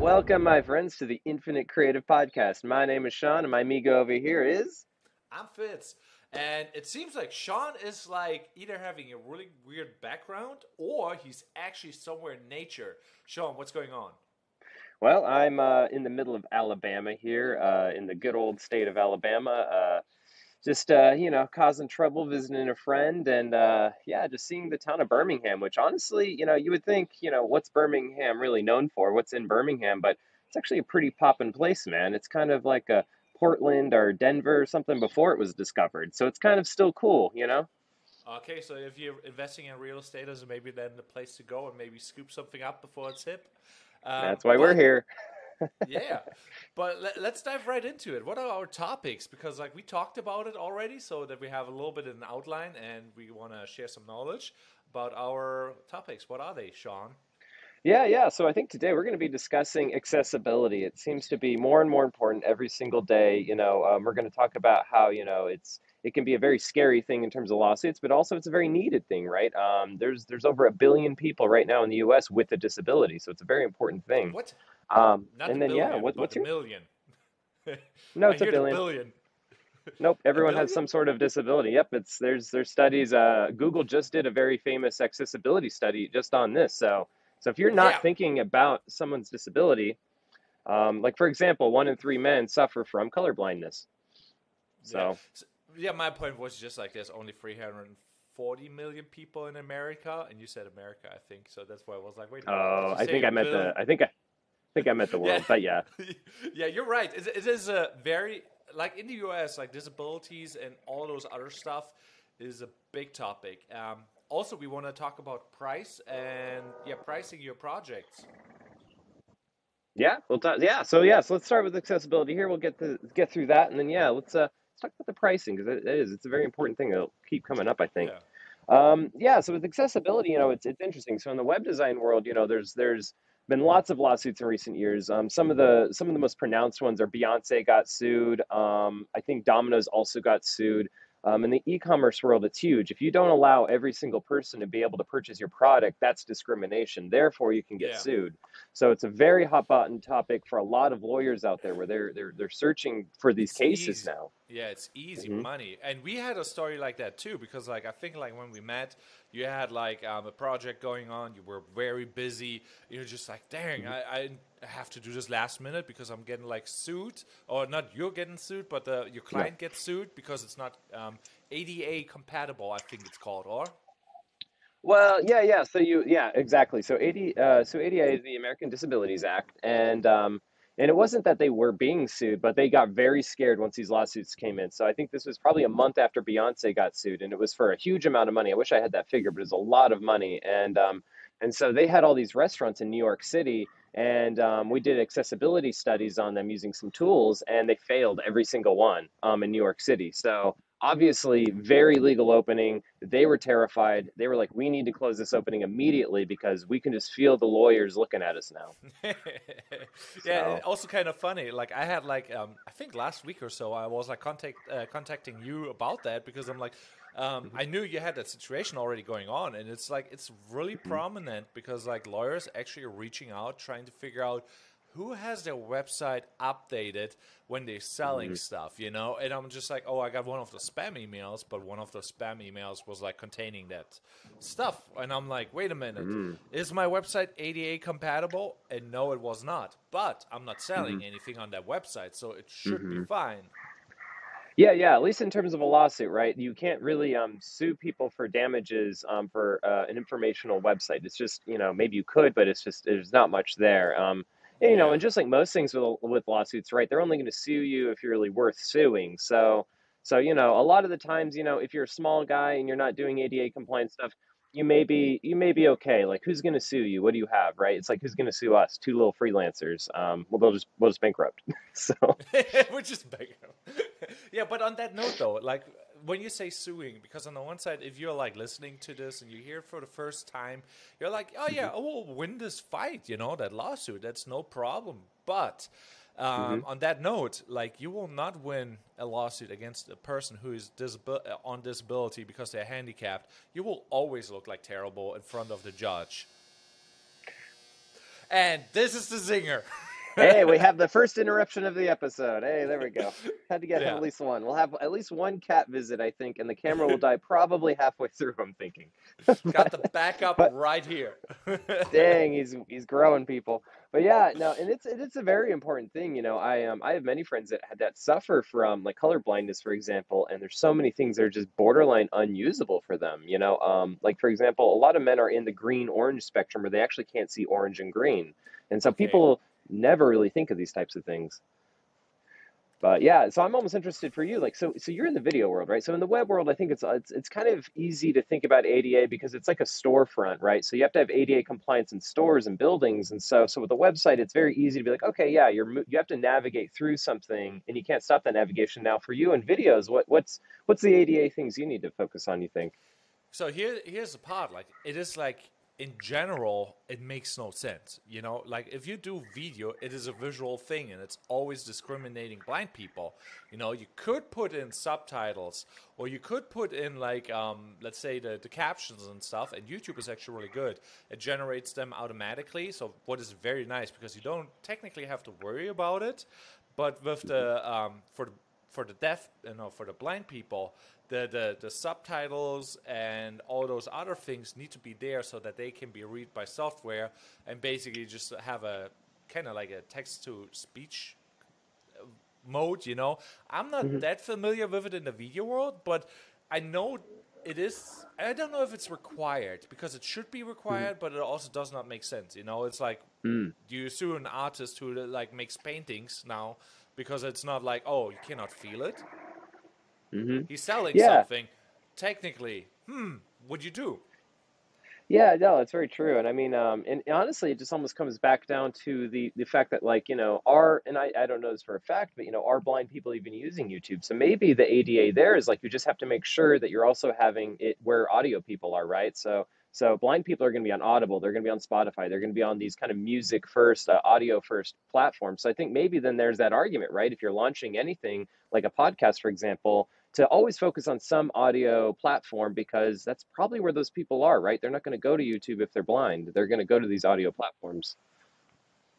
Welcome, my friends, to the Infinite Creative Podcast. My name is Sean, and my amigo over here is. I'm Fitz. And it seems like Sean is like either having a really weird background or he's actually somewhere in nature. Sean, what's going on? Well, I'm uh, in the middle of Alabama here, uh, in the good old state of Alabama. Uh, just, uh, you know, causing trouble, visiting a friend, and uh, yeah, just seeing the town of Birmingham, which honestly, you know, you would think, you know, what's Birmingham really known for? What's in Birmingham? But it's actually a pretty poppin' place, man. It's kind of like a Portland or Denver or something before it was discovered. So it's kind of still cool, you know? Okay, so if you're investing in real estate, is maybe then the place to go and maybe scoop something up before it's hip. Um, That's why but, we're here. Yeah, but let, us dive right into it. What are our topics? Because like we talked about it already, so that we have a little bit of an outline, and we want to share some knowledge about our topics. What are they, Sean? Yeah, yeah. So I think today we're going to be discussing accessibility. It seems to be more and more important every single day. You know, um, we're going to talk about how you know it's it can be a very scary thing in terms of lawsuits, but also it's a very needed thing, right? Um, there's there's over a billion people right now in the U.S. with a disability, so it's a very important thing. What? Um, Not and then billion, yeah, what, what's your million? no, it's a billion. billion. Nope, everyone has some sort of disability. Yep, it's there's there's studies. Uh, Google just did a very famous accessibility study just on this. So so if you're not yeah. thinking about someone's disability, um, like for example, one in three men suffer from color blindness. So. Yeah. so, yeah, my point was just like there's only 340 million people in America, and you said America, I think. So that's why I was like, wait. Oh, I think I meant the. I think I. I think I meant the world, yeah. but yeah. yeah, you're right. It, it is a very like in the U.S. like disabilities and all those other stuff is a big topic. Um, also, we want to talk about price and yeah, pricing your projects. Yeah, we'll talk. Yeah, so yeah, so let's start with accessibility here. We'll get to get through that, and then yeah, let's uh let's talk about the pricing because it is it's a very important thing that'll keep coming up. I think. Yeah. Um, yeah, so with accessibility, you know, it's it's interesting. So in the web design world, you know, there's there's been lots of lawsuits in recent years. Um, some of the some of the most pronounced ones are Beyonce got sued. Um, I think Domino's also got sued. Um, in the e-commerce world, it's huge. If you don't allow every single person to be able to purchase your product, that's discrimination. Therefore, you can get yeah. sued. So it's a very hot button topic for a lot of lawyers out there, where they're they're they're searching for these it's cases easy. now. Yeah, it's easy mm-hmm. money, and we had a story like that too. Because like I think like when we met, you had like um, a project going on. You were very busy. You're just like, dang, mm-hmm. I, I have to do this last minute because I'm getting like sued, or not you're getting sued, but the, your client yeah. gets sued because it's not um, ADA compatible. I think it's called, or well, yeah, yeah. So you, yeah, exactly. So AD, uh, so ADA is the American Disabilities Act, and um, and it wasn't that they were being sued, but they got very scared once these lawsuits came in. So I think this was probably a month after Beyonce got sued, and it was for a huge amount of money. I wish I had that figure, but it was a lot of money, and um, and so they had all these restaurants in New York City and um, we did accessibility studies on them using some tools and they failed every single one um, in new york city. So obviously very legal opening. They were terrified. They were like we need to close this opening immediately because we can just feel the lawyers looking at us now. Yeah so. also kind of funny like i had like um, i think last week or so i was like contact uh, contacting you about that because i'm like um, mm-hmm. I knew you had that situation already going on, and it's like it's really mm-hmm. prominent because like lawyers actually are reaching out, trying to figure out who has their website updated when they're selling mm-hmm. stuff, you know? And I'm just like, oh, I got one of the spam emails, but one of the spam emails was like containing that stuff. And I'm like, wait a minute, mm-hmm. is my website ADA compatible? And no, it was not. But I'm not selling mm-hmm. anything on that website, so it should be mm-hmm. fine. Yeah, yeah. At least in terms of a lawsuit, right? You can't really um, sue people for damages um, for uh, an informational website. It's just you know maybe you could, but it's just there's not much there. Um, and, you know, and just like most things with with lawsuits, right? They're only going to sue you if you're really worth suing. So, so you know, a lot of the times, you know, if you're a small guy and you're not doing ADA compliant stuff, you may be you may be okay. Like who's going to sue you? What do you have, right? It's like who's going to sue us? Two little freelancers. Um, well, they'll just we'll just bankrupt. so we're just bankrupt. yeah, but on that note, though, like when you say suing, because on the one side, if you're like listening to this and you hear it for the first time, you're like, oh yeah, mm-hmm. I will win this fight. You know that lawsuit. That's no problem. But um, mm-hmm. On that note, like you will not win a lawsuit against a person who is disabil- on disability because they're handicapped. You will always look like terrible in front of the judge. And this is the zinger. hey, we have the first interruption of the episode. Hey, there we go. Had to get yeah. at least one. We'll have at least one cat visit, I think, and the camera will die probably halfway through. I'm thinking. Got the backup but, right here. dang, he's he's growing people. But yeah, no, and it's it's a very important thing. You know, I um I have many friends that had that suffer from like color blindness, for example, and there's so many things that are just borderline unusable for them. You know, um like for example, a lot of men are in the green orange spectrum where they actually can't see orange and green, and so okay. people never really think of these types of things. But yeah, so I'm almost interested for you. Like, so so you're in the video world, right? So in the web world, I think it's it's it's kind of easy to think about ADA because it's like a storefront, right? So you have to have ADA compliance in stores and buildings, and so so with a website, it's very easy to be like, okay, yeah, you're you have to navigate through something, and you can't stop that navigation. Now, for you in videos, what what's what's the ADA things you need to focus on? You think? So here here's the part. Like, it is like in general, it makes no sense. You know, like if you do video, it is a visual thing and it's always discriminating blind people. You know, you could put in subtitles or you could put in like, um, let's say the, the captions and stuff. And YouTube is actually really good. It generates them automatically. So what is very nice because you don't technically have to worry about it. But with the, um, for the, for the deaf, you know, for the blind people, the, the, the subtitles and all those other things need to be there so that they can be read by software and basically just have a kind of like a text to speech uh, mode you know i'm not mm-hmm. that familiar with it in the video world but i know it is i don't know if it's required because it should be required mm. but it also does not make sense you know it's like mm. you sue an artist who like makes paintings now because it's not like oh you cannot feel it Mm-hmm. He's selling yeah. something. Technically, hmm, what would you do? Yeah, no, it's very true. And I mean, um, and honestly, it just almost comes back down to the the fact that like, you know, are and I, I don't know this for a fact, but you know, are blind people even using YouTube? So maybe the ADA there is like you just have to make sure that you're also having it where audio people are, right? So so blind people are going to be on Audible, they're going to be on Spotify, they're going to be on these kind of music first, uh, audio first platforms. So I think maybe then there's that argument, right? If you're launching anything like a podcast, for example, to always focus on some audio platform because that's probably where those people are, right? They're not going to go to YouTube if they're blind. They're going to go to these audio platforms.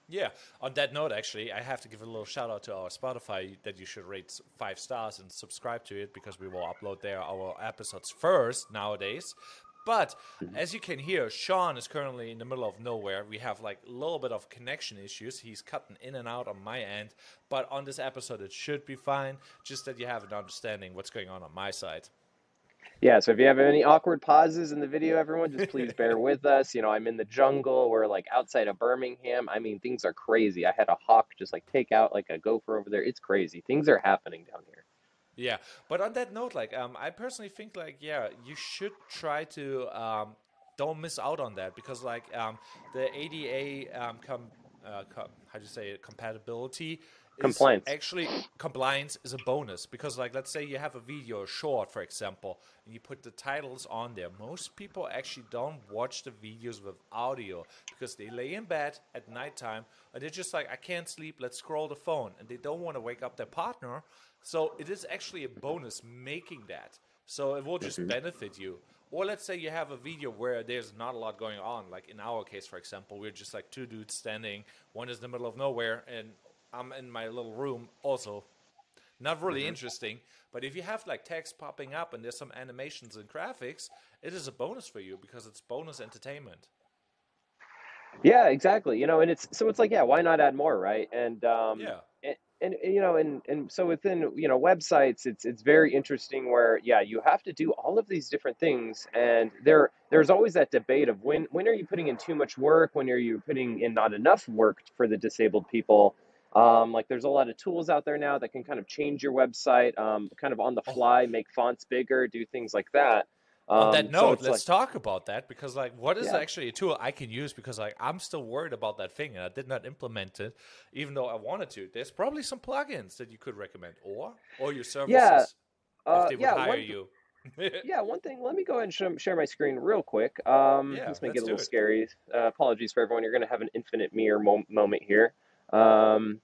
Yeah. On that note, actually, I have to give a little shout out to our Spotify that you should rate five stars and subscribe to it because we will upload there our episodes first nowadays. But mm-hmm. as you can hear, Sean is currently in the middle of nowhere. We have like a little bit of connection issues. He's cutting in and out on my end. But on this episode, it should be fine. Just that you have an understanding what's going on on my side. Yeah, so if you have any awkward pauses in the video, everyone, just please bear with us. You know, I'm in the jungle. We're like outside of Birmingham. I mean, things are crazy. I had a hawk just like take out like a gopher over there. It's crazy. Things are happening down here. Yeah, but on that note, like, um, I personally think, like, yeah, you should try to um, don't miss out on that because, like, um, the ADA um, com, uh, com how do you say it, compatibility compliance. actually compliance is a bonus because like let's say you have a video short for example and you put the titles on there. Most people actually don't watch the videos with audio because they lay in bed at nighttime and they're just like i can't sleep. Let's scroll the phone. And they don't want to wake up their partner so it is actually a bonus making that. So it will just mm-hmm. benefit you. Or let's say you have a video where there's not a lot going on. Like in our case, for example, we're just like two dudes standing. One is in the middle of nowhere, and I'm in my little room. Also, not really mm-hmm. interesting. But if you have like text popping up and there's some animations and graphics, it is a bonus for you because it's bonus entertainment. Yeah, exactly. You know, and it's so it's like, yeah, why not add more, right? And um, yeah and you know and and so within you know websites it's it's very interesting where yeah you have to do all of these different things and there there's always that debate of when when are you putting in too much work? When are you putting in not enough work for the disabled people? Um, like there's a lot of tools out there now that can kind of change your website um, kind of on the oh. fly make fonts bigger do things like that on that um, note, so let's like, talk about that because, like, what is yeah. actually a tool I can use? Because, like, I'm still worried about that thing, and I did not implement it, even though I wanted to. There's probably some plugins that you could recommend, or or your services, yeah, uh, if they would yeah, hire one, you. yeah, one thing. Let me go ahead and sh- share my screen real quick. Um, yeah, this may get a little it. scary. Uh, apologies for everyone. You're going to have an infinite mirror mo- moment here. Um,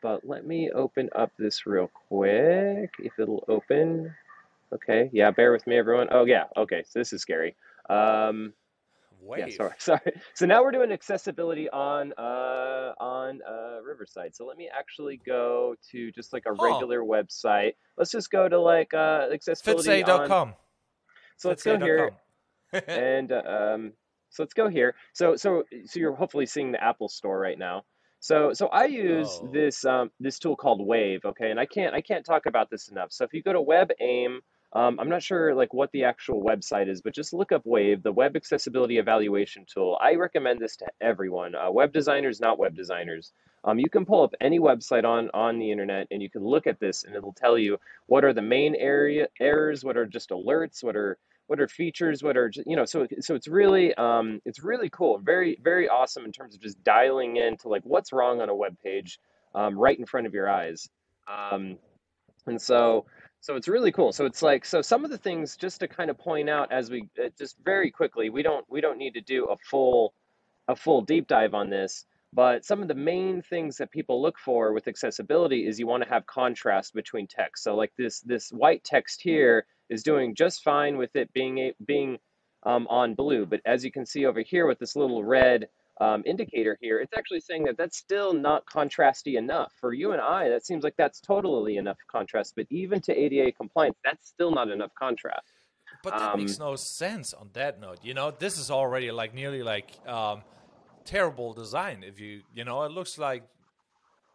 but let me open up this real quick. If it'll open. Okay. Yeah. Bear with me, everyone. Oh, yeah. Okay. So this is scary. Um, Wave. Yeah, sorry, sorry. So now we're doing accessibility on uh, on uh, Riverside. So let me actually go to just like a regular website. Let's just go to like uh, accessibility. Fitsay.com. So let's go here, and um, so let's go here. So so so you're hopefully seeing the Apple Store right now. So so I use oh. this um, this tool called Wave. Okay, and I can't I can't talk about this enough. So if you go to WebAIM um, I'm not sure like what the actual website is, but just look up Wave, the Web Accessibility Evaluation Tool. I recommend this to everyone, uh, web designers, not web designers. Um, you can pull up any website on on the internet and you can look at this and it'll tell you what are the main area errors, what are just alerts, what are what are features, what are you know. So so it's really um, it's really cool, very very awesome in terms of just dialing into like what's wrong on a web page um, right in front of your eyes. Um, and so so it's really cool. So it's like so some of the things just to kind of point out as we uh, just very quickly. We don't we don't need to do a full a full deep dive on this, but some of the main things that people look for with accessibility is you want to have contrast between text. So like this this white text here is doing just fine with it being a, being um, on blue, but as you can see over here with this little red um, indicator here, it's actually saying that that's still not contrasty enough. For you and I, that seems like that's totally enough contrast, but even to ADA compliance, that's still not enough contrast. But that um, makes no sense on that note. You know, this is already like nearly like um, terrible design. If you, you know, it looks like,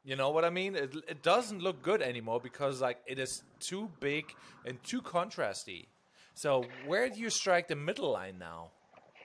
you know what I mean? It, it doesn't look good anymore because like it is too big and too contrasty. So where do you strike the middle line now?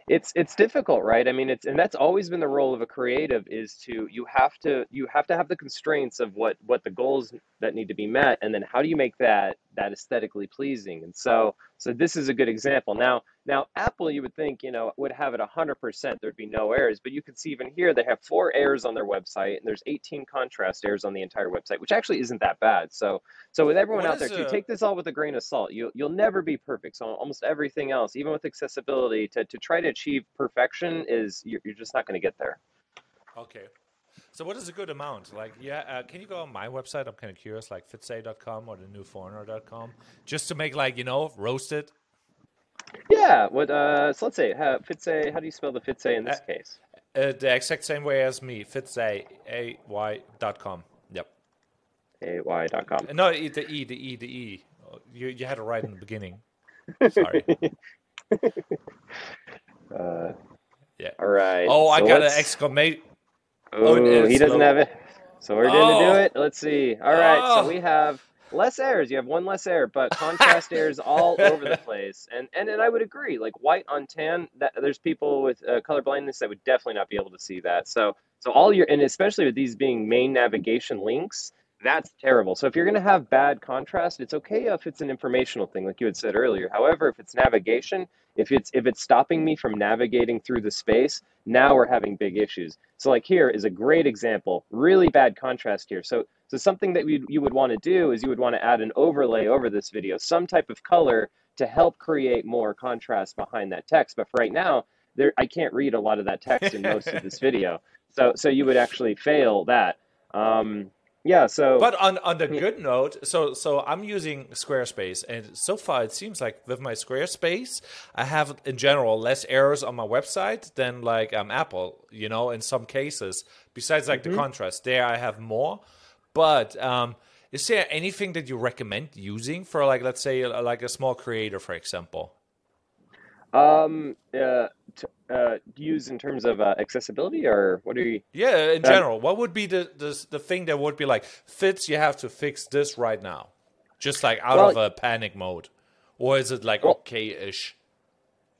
It's it's difficult right? I mean it's and that's always been the role of a creative is to you have to you have to have the constraints of what what the goals that need to be met and then how do you make that that aesthetically pleasing. And so so this is a good example. Now now apple you would think you know would have it 100% there'd be no errors. But you can see even here they have four errors on their website and there's 18 contrast errors on the entire website which actually isn't that bad. So so with everyone what out there too take this all with a grain of salt. You, you'll never be perfect. So almost everything else even with accessibility to, to try to achieve perfection is you're, you're just not going to get there. Okay so what is a good amount? Like, yeah, uh, can you go on my website? I'm kind of curious, like fitsay.com or the newforeigner.com, just to make like you know roasted. Yeah. What? Uh, so let's say uh, Fitsay. How do you spell the Fitsay in this uh, case? Uh, the exact same way as me. Fitsay a y dot com. Yep. A y dot com. No, the e, the e, the e. You you had it right in the beginning. Sorry. uh, yeah. All right. Oh, so I got an exclamation Oh, he doesn't have it. So we're going to oh. do it. Let's see. All right. Oh. So we have less errors. You have one less error, but contrast errors all over the place. And and and I would agree. Like white on tan, that there's people with uh, color blindness that would definitely not be able to see that. So so all your and especially with these being main navigation links, that's terrible. So if you're going to have bad contrast, it's okay if it's an informational thing, like you had said earlier. However, if it's navigation, if it's if it's stopping me from navigating through the space, now we're having big issues. So like here is a great example, really bad contrast here. So so something that you you would want to do is you would want to add an overlay over this video, some type of color to help create more contrast behind that text. But for right now, there I can't read a lot of that text in most of this video. So so you would actually fail that. Um, yeah so but on on the good note so so i'm using squarespace and so far it seems like with my squarespace i have in general less errors on my website than like um apple you know in some cases. Besides like mm-hmm. the contrast there i have more. But um is there anything that you recommend using for like let's say like a small creator for example um, uh, uh, use in terms of uh, accessibility, or what are you? Yeah, in general, what would be the, the the thing that would be like fits? You have to fix this right now, just like out well, of a panic mode, or is it like well, okay-ish?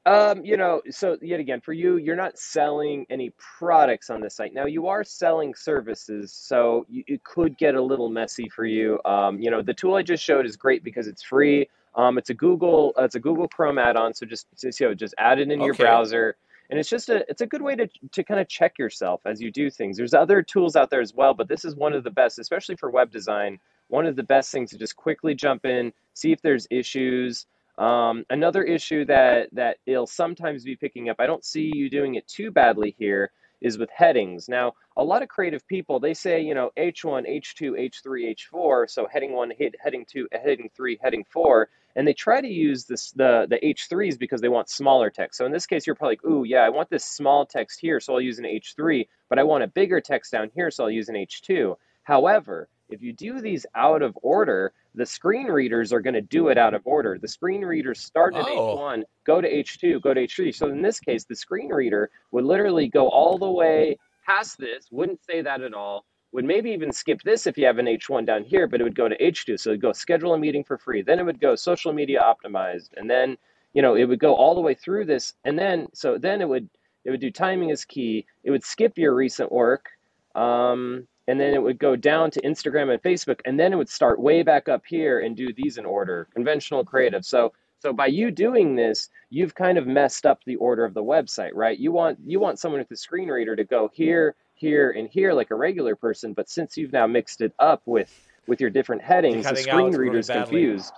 Um, you know, so yet again, for you, you're not selling any products on the site. Now, you are selling services, so you, it could get a little messy for you. Um, you know, the tool I just showed is great because it's free. Um, it's a Google uh, it's a Google Chrome add-on, so just just, you know, just add it in okay. your browser, and it's just a it's a good way to to kind of check yourself as you do things. There's other tools out there as well, but this is one of the best, especially for web design. One of the best things to just quickly jump in, see if there's issues. Um, another issue that that it'll sometimes be picking up. I don't see you doing it too badly here. Is with headings. Now, a lot of creative people they say you know H1, H2, H3, H4. So heading one, hit heading two, heading three, heading four, and they try to use this the the H3s because they want smaller text. So in this case, you're probably like, ooh, yeah, I want this small text here, so I'll use an H3, but I want a bigger text down here, so I'll use an H2. However, if you do these out of order, the screen readers are going to do it out of order. The screen readers start at oh. H1, go to H2, go to H3. So in this case, the screen reader would literally go all the way past this, wouldn't say that at all, would maybe even skip this if you have an H1 down here, but it would go to H2. So it would go schedule a meeting for free. Then it would go social media optimized. And then, you know, it would go all the way through this. And then, so then it would, it would do timing is key. It would skip your recent work. Um, and then it would go down to Instagram and Facebook, and then it would start way back up here and do these in order, conventional creative. So so by you doing this, you've kind of messed up the order of the website, right? You want you want someone with a screen reader to go here, here, and here like a regular person, but since you've now mixed it up with with your different headings, the screen reader's really confused.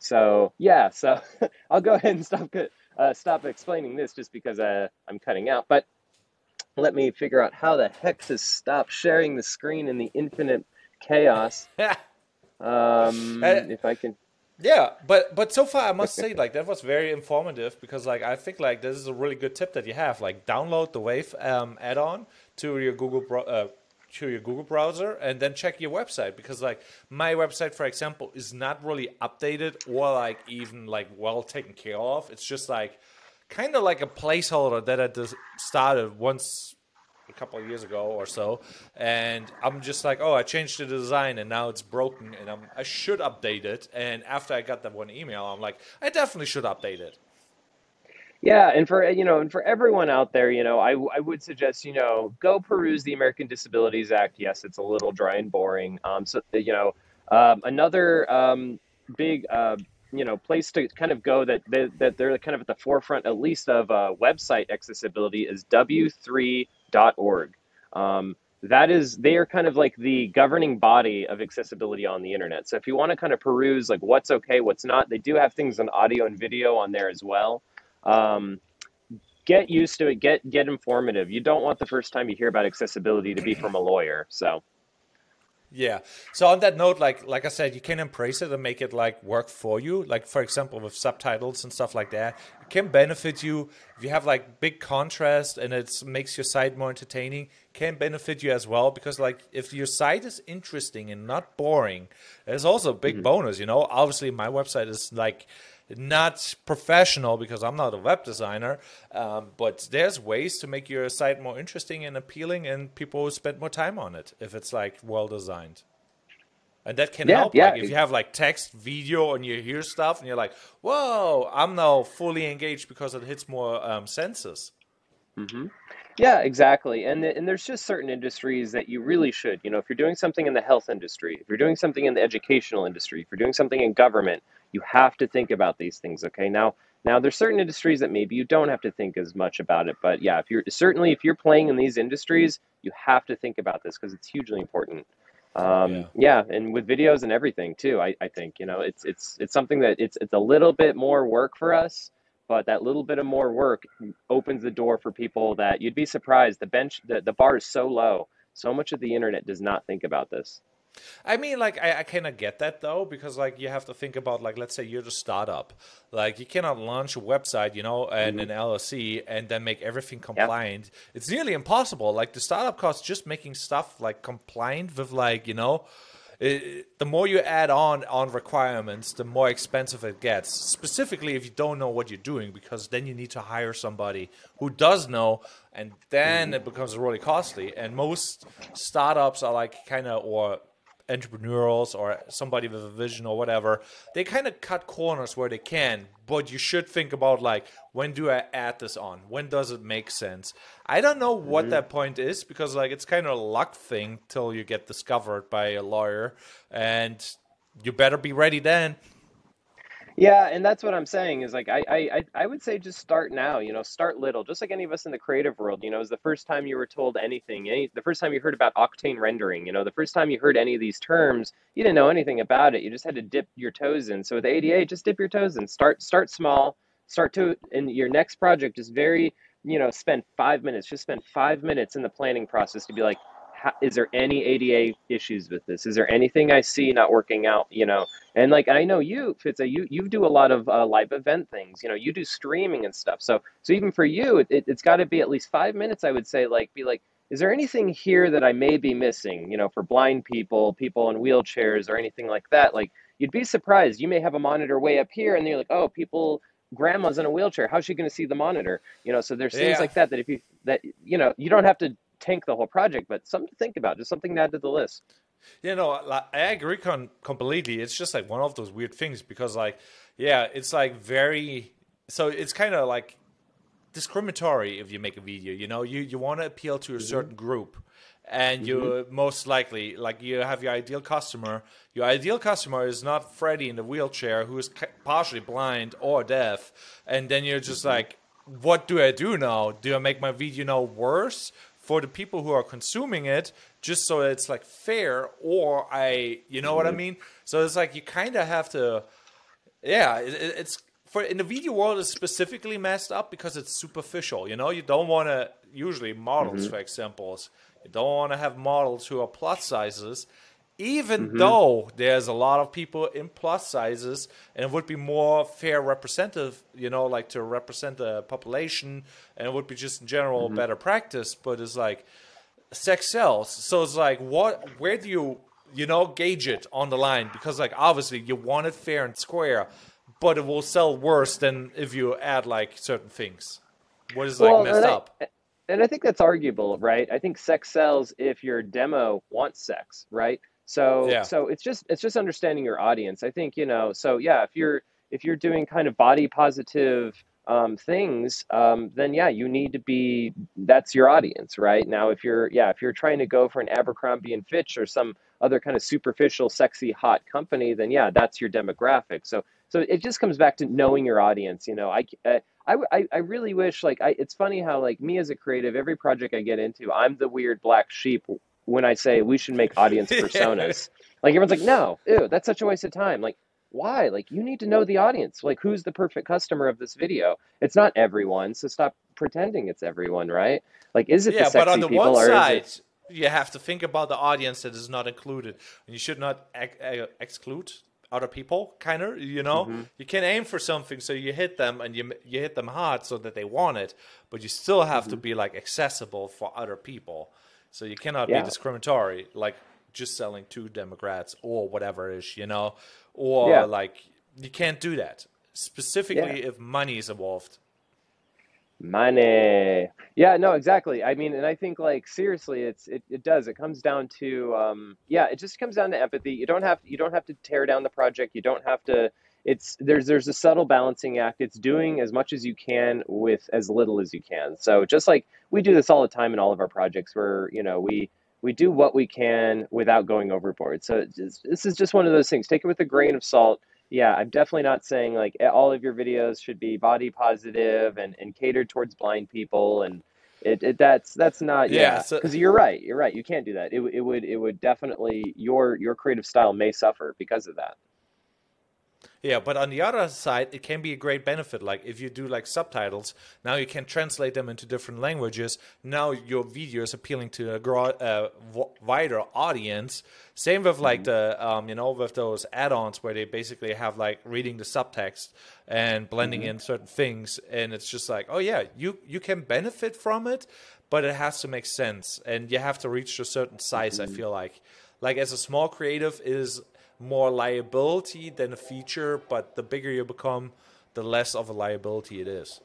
So yeah, so I'll go ahead and stop uh, stop explaining this just because uh, I'm cutting out. But let me figure out how the heck to stop sharing the screen in the infinite chaos. um, uh, if I can. Yeah, but but so far I must say like that was very informative because like I think like this is a really good tip that you have like download the Wave um, add-on to your Google bro- uh, to your Google browser and then check your website because like my website for example is not really updated or like even like well taken care of. It's just like kind of like a placeholder that I just started once a couple of years ago or so, and I'm just like, oh, I changed the design and now it's broken, and I'm, I should update it. And after I got that one email, I'm like, I definitely should update it. Yeah, and for you know, and for everyone out there, you know, I I would suggest you know go peruse the American Disabilities Act. Yes, it's a little dry and boring. Um, so you know, um, another um, big uh, you know place to kind of go that they, that they're kind of at the forefront at least of uh, website accessibility is w3.org um, that is they are kind of like the governing body of accessibility on the internet. So if you want to kind of peruse like what's okay what's not they do have things on audio and video on there as well. Um, get used to it get get informative. You don't want the first time you hear about accessibility to be from a lawyer so yeah. So on that note, like like I said, you can embrace it and make it like work for you. Like for example, with subtitles and stuff like that, it can benefit you if you have like big contrast and it makes your site more entertaining. Can benefit you as well because like if your site is interesting and not boring, there's also a big mm-hmm. bonus. You know, obviously my website is like not professional because I'm not a web designer, um, but there's ways to make your site more interesting and appealing, and people will spend more time on it if it's like well designed. And that can yeah, help. Yeah. Like if you have like text, video, and you hear stuff, and you're like, "Whoa, I'm now fully engaged because it hits more um, senses." Mm-hmm. Yeah, exactly. And and there's just certain industries that you really should. You know, if you're doing something in the health industry, if you're doing something in the educational industry, if you're doing something in government, you have to think about these things. Okay, now now there's certain industries that maybe you don't have to think as much about it, but yeah, if you're certainly if you're playing in these industries, you have to think about this because it's hugely important. Um, yeah. yeah. and with videos and everything too, I, I think you know it's it's it's something that it's it's a little bit more work for us, but that little bit of more work opens the door for people that you'd be surprised. The bench the, the bar is so low. So much of the internet does not think about this. I mean, like, I, I kind of get that though, because like you have to think about, like, let's say you're the startup, like you cannot launch a website, you know, and mm-hmm. an LLC and then make everything compliant. Yep. It's nearly impossible. Like the startup costs just making stuff like compliant with, like, you know, it, the more you add on on requirements, the more expensive it gets. Specifically, if you don't know what you're doing, because then you need to hire somebody who does know, and then mm-hmm. it becomes really costly. And most startups are like kind of or entrepreneurs or somebody with a vision or whatever, they kind of cut corners where they can. But you should think about like, when do I add this on? When does it make sense? I don't know what mm-hmm. that point is because like it's kind of a luck thing till you get discovered by a lawyer, and you better be ready then. Yeah, and that's what I'm saying is like I, I I would say just start now. You know, start little. Just like any of us in the creative world. You know, is the first time you were told anything, any the first time you heard about octane rendering. You know, the first time you heard any of these terms, you didn't know anything about it. You just had to dip your toes in. So with ADA, just dip your toes in. Start start small. Start to and your next project is very you know, spend five minutes, just spend five minutes in the planning process to be like, how, is there any ADA issues with this? Is there anything I see not working out? You know, and like I know you, Fitza, you you do a lot of uh, live event things. You know, you do streaming and stuff. So so even for you, it, it's got to be at least five minutes. I would say, like, be like, is there anything here that I may be missing? You know, for blind people, people in wheelchairs, or anything like that. Like, you'd be surprised. You may have a monitor way up here, and you're like, oh, people grandma's in a wheelchair how's she going to see the monitor you know so there's things yeah. like that that if you that you know you don't have to tank the whole project, but something to think about, just something to add to the list. You know, I agree con- completely. It's just like one of those weird things because, like, yeah, it's like very. So it's kind of like discriminatory if you make a video. You know, you you want to appeal to a mm-hmm. certain group, and you mm-hmm. most likely like you have your ideal customer. Your ideal customer is not Freddy in the wheelchair who is partially blind or deaf, and then you're just mm-hmm. like, what do I do now? Do I make my video now worse? For the people who are consuming it just so it's like fair or i you know mm-hmm. what i mm-hmm. mean so it's like you kind of have to yeah it, it's for in the video world it's specifically messed up because it's superficial you know you don't want to usually models mm-hmm. for examples you don't want to have models who are plus sizes even mm-hmm. though there's a lot of people in plus sizes and it would be more fair representative you know like to represent the population and it would be just in general mm-hmm. better practice but it's like sex sells so it's like what where do you you know gauge it on the line because like obviously you want it fair and square but it will sell worse than if you add like certain things what is like well, messed up and I think that's arguable, right? I think sex sells if your demo wants sex, right? So yeah. so it's just it's just understanding your audience. I think you know. So yeah, if you're if you're doing kind of body positive um, things, um, then yeah, you need to be that's your audience, right? Now, if you're yeah, if you're trying to go for an Abercrombie and Fitch or some other kind of superficial, sexy, hot company, then yeah, that's your demographic. So so it just comes back to knowing your audience. You know, I. I, I, I really wish like I, it's funny how like me as a creative every project i get into i'm the weird black sheep when I say we should make audience personas. like everyone's like, no, ew, that's such a waste of time. Like, why? Like, you need to know the audience. Like, who's the perfect customer of this video? It's not everyone, so stop pretending it's everyone, right? Like, is it yeah, the sexy but on the people, one side, it... you have to think about the audience that is not included, and you should not ex- exclude other people kind of you know mm-hmm. you can aim for something so you hit them and you you hit them hard so that they want it but you still have mm-hmm. to be like accessible for other people so you cannot yeah. be discriminatory, like just selling to Democrats or whatever is, you know, or yeah. like you can't do that specifically yeah. if money is involved. Money. Yeah, no, exactly. I mean, and I think like seriously, it's it, it does. It comes down to um, yeah, it just comes down to empathy. You don't have you don't have to tear down the project. You don't have to it's there's there's a subtle balancing act. It's doing as much as you can with as little as you can. So just like we do this all the time in all of our projects, where you know we we do what we can without going overboard. So just, this is just one of those things. Take it with a grain of salt. Yeah, I'm definitely not saying like eh, all of your videos should be body positive and, and catered towards blind people and it, it that's that's not yeah because so, you're right you're right you can't do that it, it would it would definitely your your creative style may suffer because of that yeah, but on the other side, it can be a great benefit. Like if you do like subtitles, now you can translate them into different languages. Now your video is appealing to a uh, wider audience. Same with like mm-hmm. the um, you know with those add-ons where they basically have like reading the subtext and blending mm-hmm. in certain things, and it's just like oh yeah, you you can benefit from it, but it has to make sense, and you have to reach a certain size. Mm-hmm. I feel like like as a small creative is more liability than a feature, but the bigger you become, the less of a liability it is.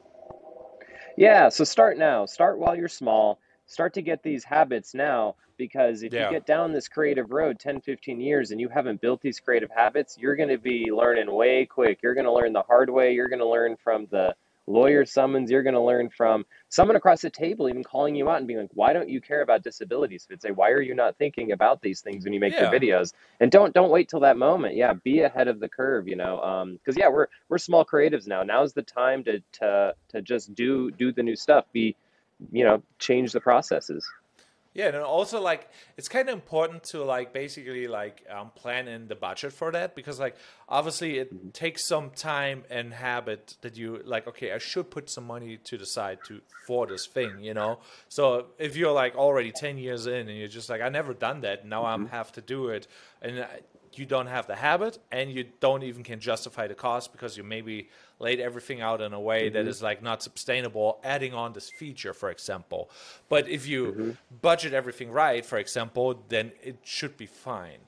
Yeah, so start now. Start while you're small. Start to get these habits now because if yeah. you get down this creative road 10, 15 years and you haven't built these creative habits, you're going to be learning way quick. You're going to learn the hard way. You're going to learn from the lawyer summons you're going to learn from someone across the table even calling you out and being like why don't you care about disabilities if say why are you not thinking about these things when you make yeah. your videos? And don't don't wait till that moment. Yeah be ahead of the curve you know um because yeah we're we're small creatives now. Now's the time to to to just do do the new stuff. Be you know change the processes Yeah, and also like it's kind of important to like basically like um, plan in the budget for that because like obviously it mm-hmm. takes some time and habit that you like. Okay, I should put some money to the side to for this thing, you know. So if you're like already ten years in and you're just like I never done that, now mm-hmm. I have to do it, and you don't have the habit and you don't even can justify the cost because you maybe laid everything out in a way mm-hmm. that is like not sustainable adding on this feature for example but if you mm-hmm. budget everything right for example then it should be fine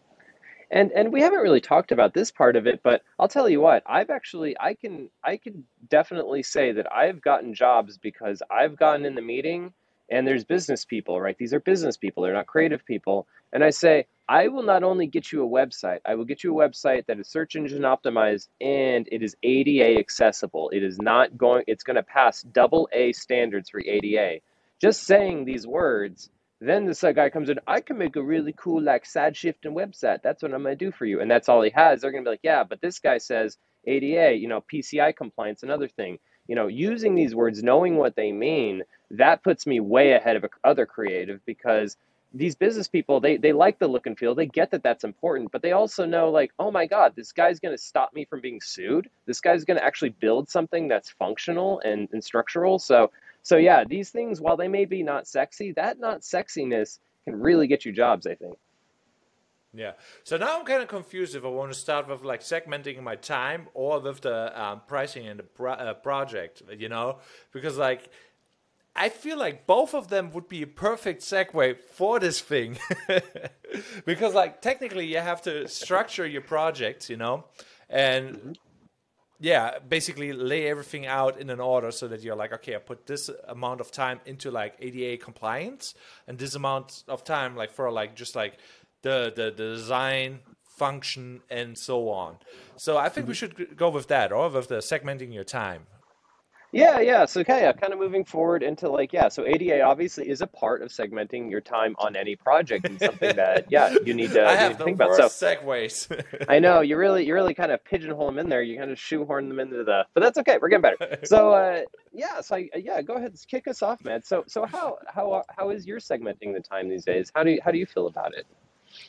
and and we haven't really talked about this part of it but i'll tell you what i've actually i can i can definitely say that i've gotten jobs because i've gotten in the meeting and there's business people right these are business people they're not creative people and i say I will not only get you a website, I will get you a website that is search engine optimized and it is ADA accessible. It is not going, it's going to pass double A standards for ADA. Just saying these words, then this uh, guy comes in, I can make a really cool, like, sad shifting website. That's what I'm going to do for you. And that's all he has. They're going to be like, yeah, but this guy says ADA, you know, PCI compliance, another thing. You know, using these words, knowing what they mean, that puts me way ahead of other creative because these business people they they like the look and feel. They get that that's important but they also know like oh my god this guy's going to stop me from being sued. This guy's going to actually build something that's functional and, and structural. So so yeah these things while they may be not sexy that not sexiness can really get you jobs i think. Yeah. So now I'm kind of confused if I want to start with like segmenting my time or with the um, pricing and the pro- uh, project, you know, because like I feel like both of them would be a perfect segue for this thing. because like technically you have to structure your projects, you know, and mm-hmm. yeah, basically lay everything out in an order so that you're like, okay, I put this amount of time into like ADA compliance and this amount of time like for like just like the the, the design function and so on. So I think mm-hmm. we should go with that or with the segmenting your time. Yeah, yeah. So okay, yeah, kind of moving forward into like yeah. So ADA obviously is a part of segmenting your time on any project and something that yeah you need to, I have think about. So segues. I know you really you really kind of pigeonhole them in there. You kind of shoehorn them into the, but that's okay. We're getting better. So uh, yeah, so I, yeah, go ahead, kick us off, man. So so how how how is your segmenting the time these days? How do you how do you feel about it?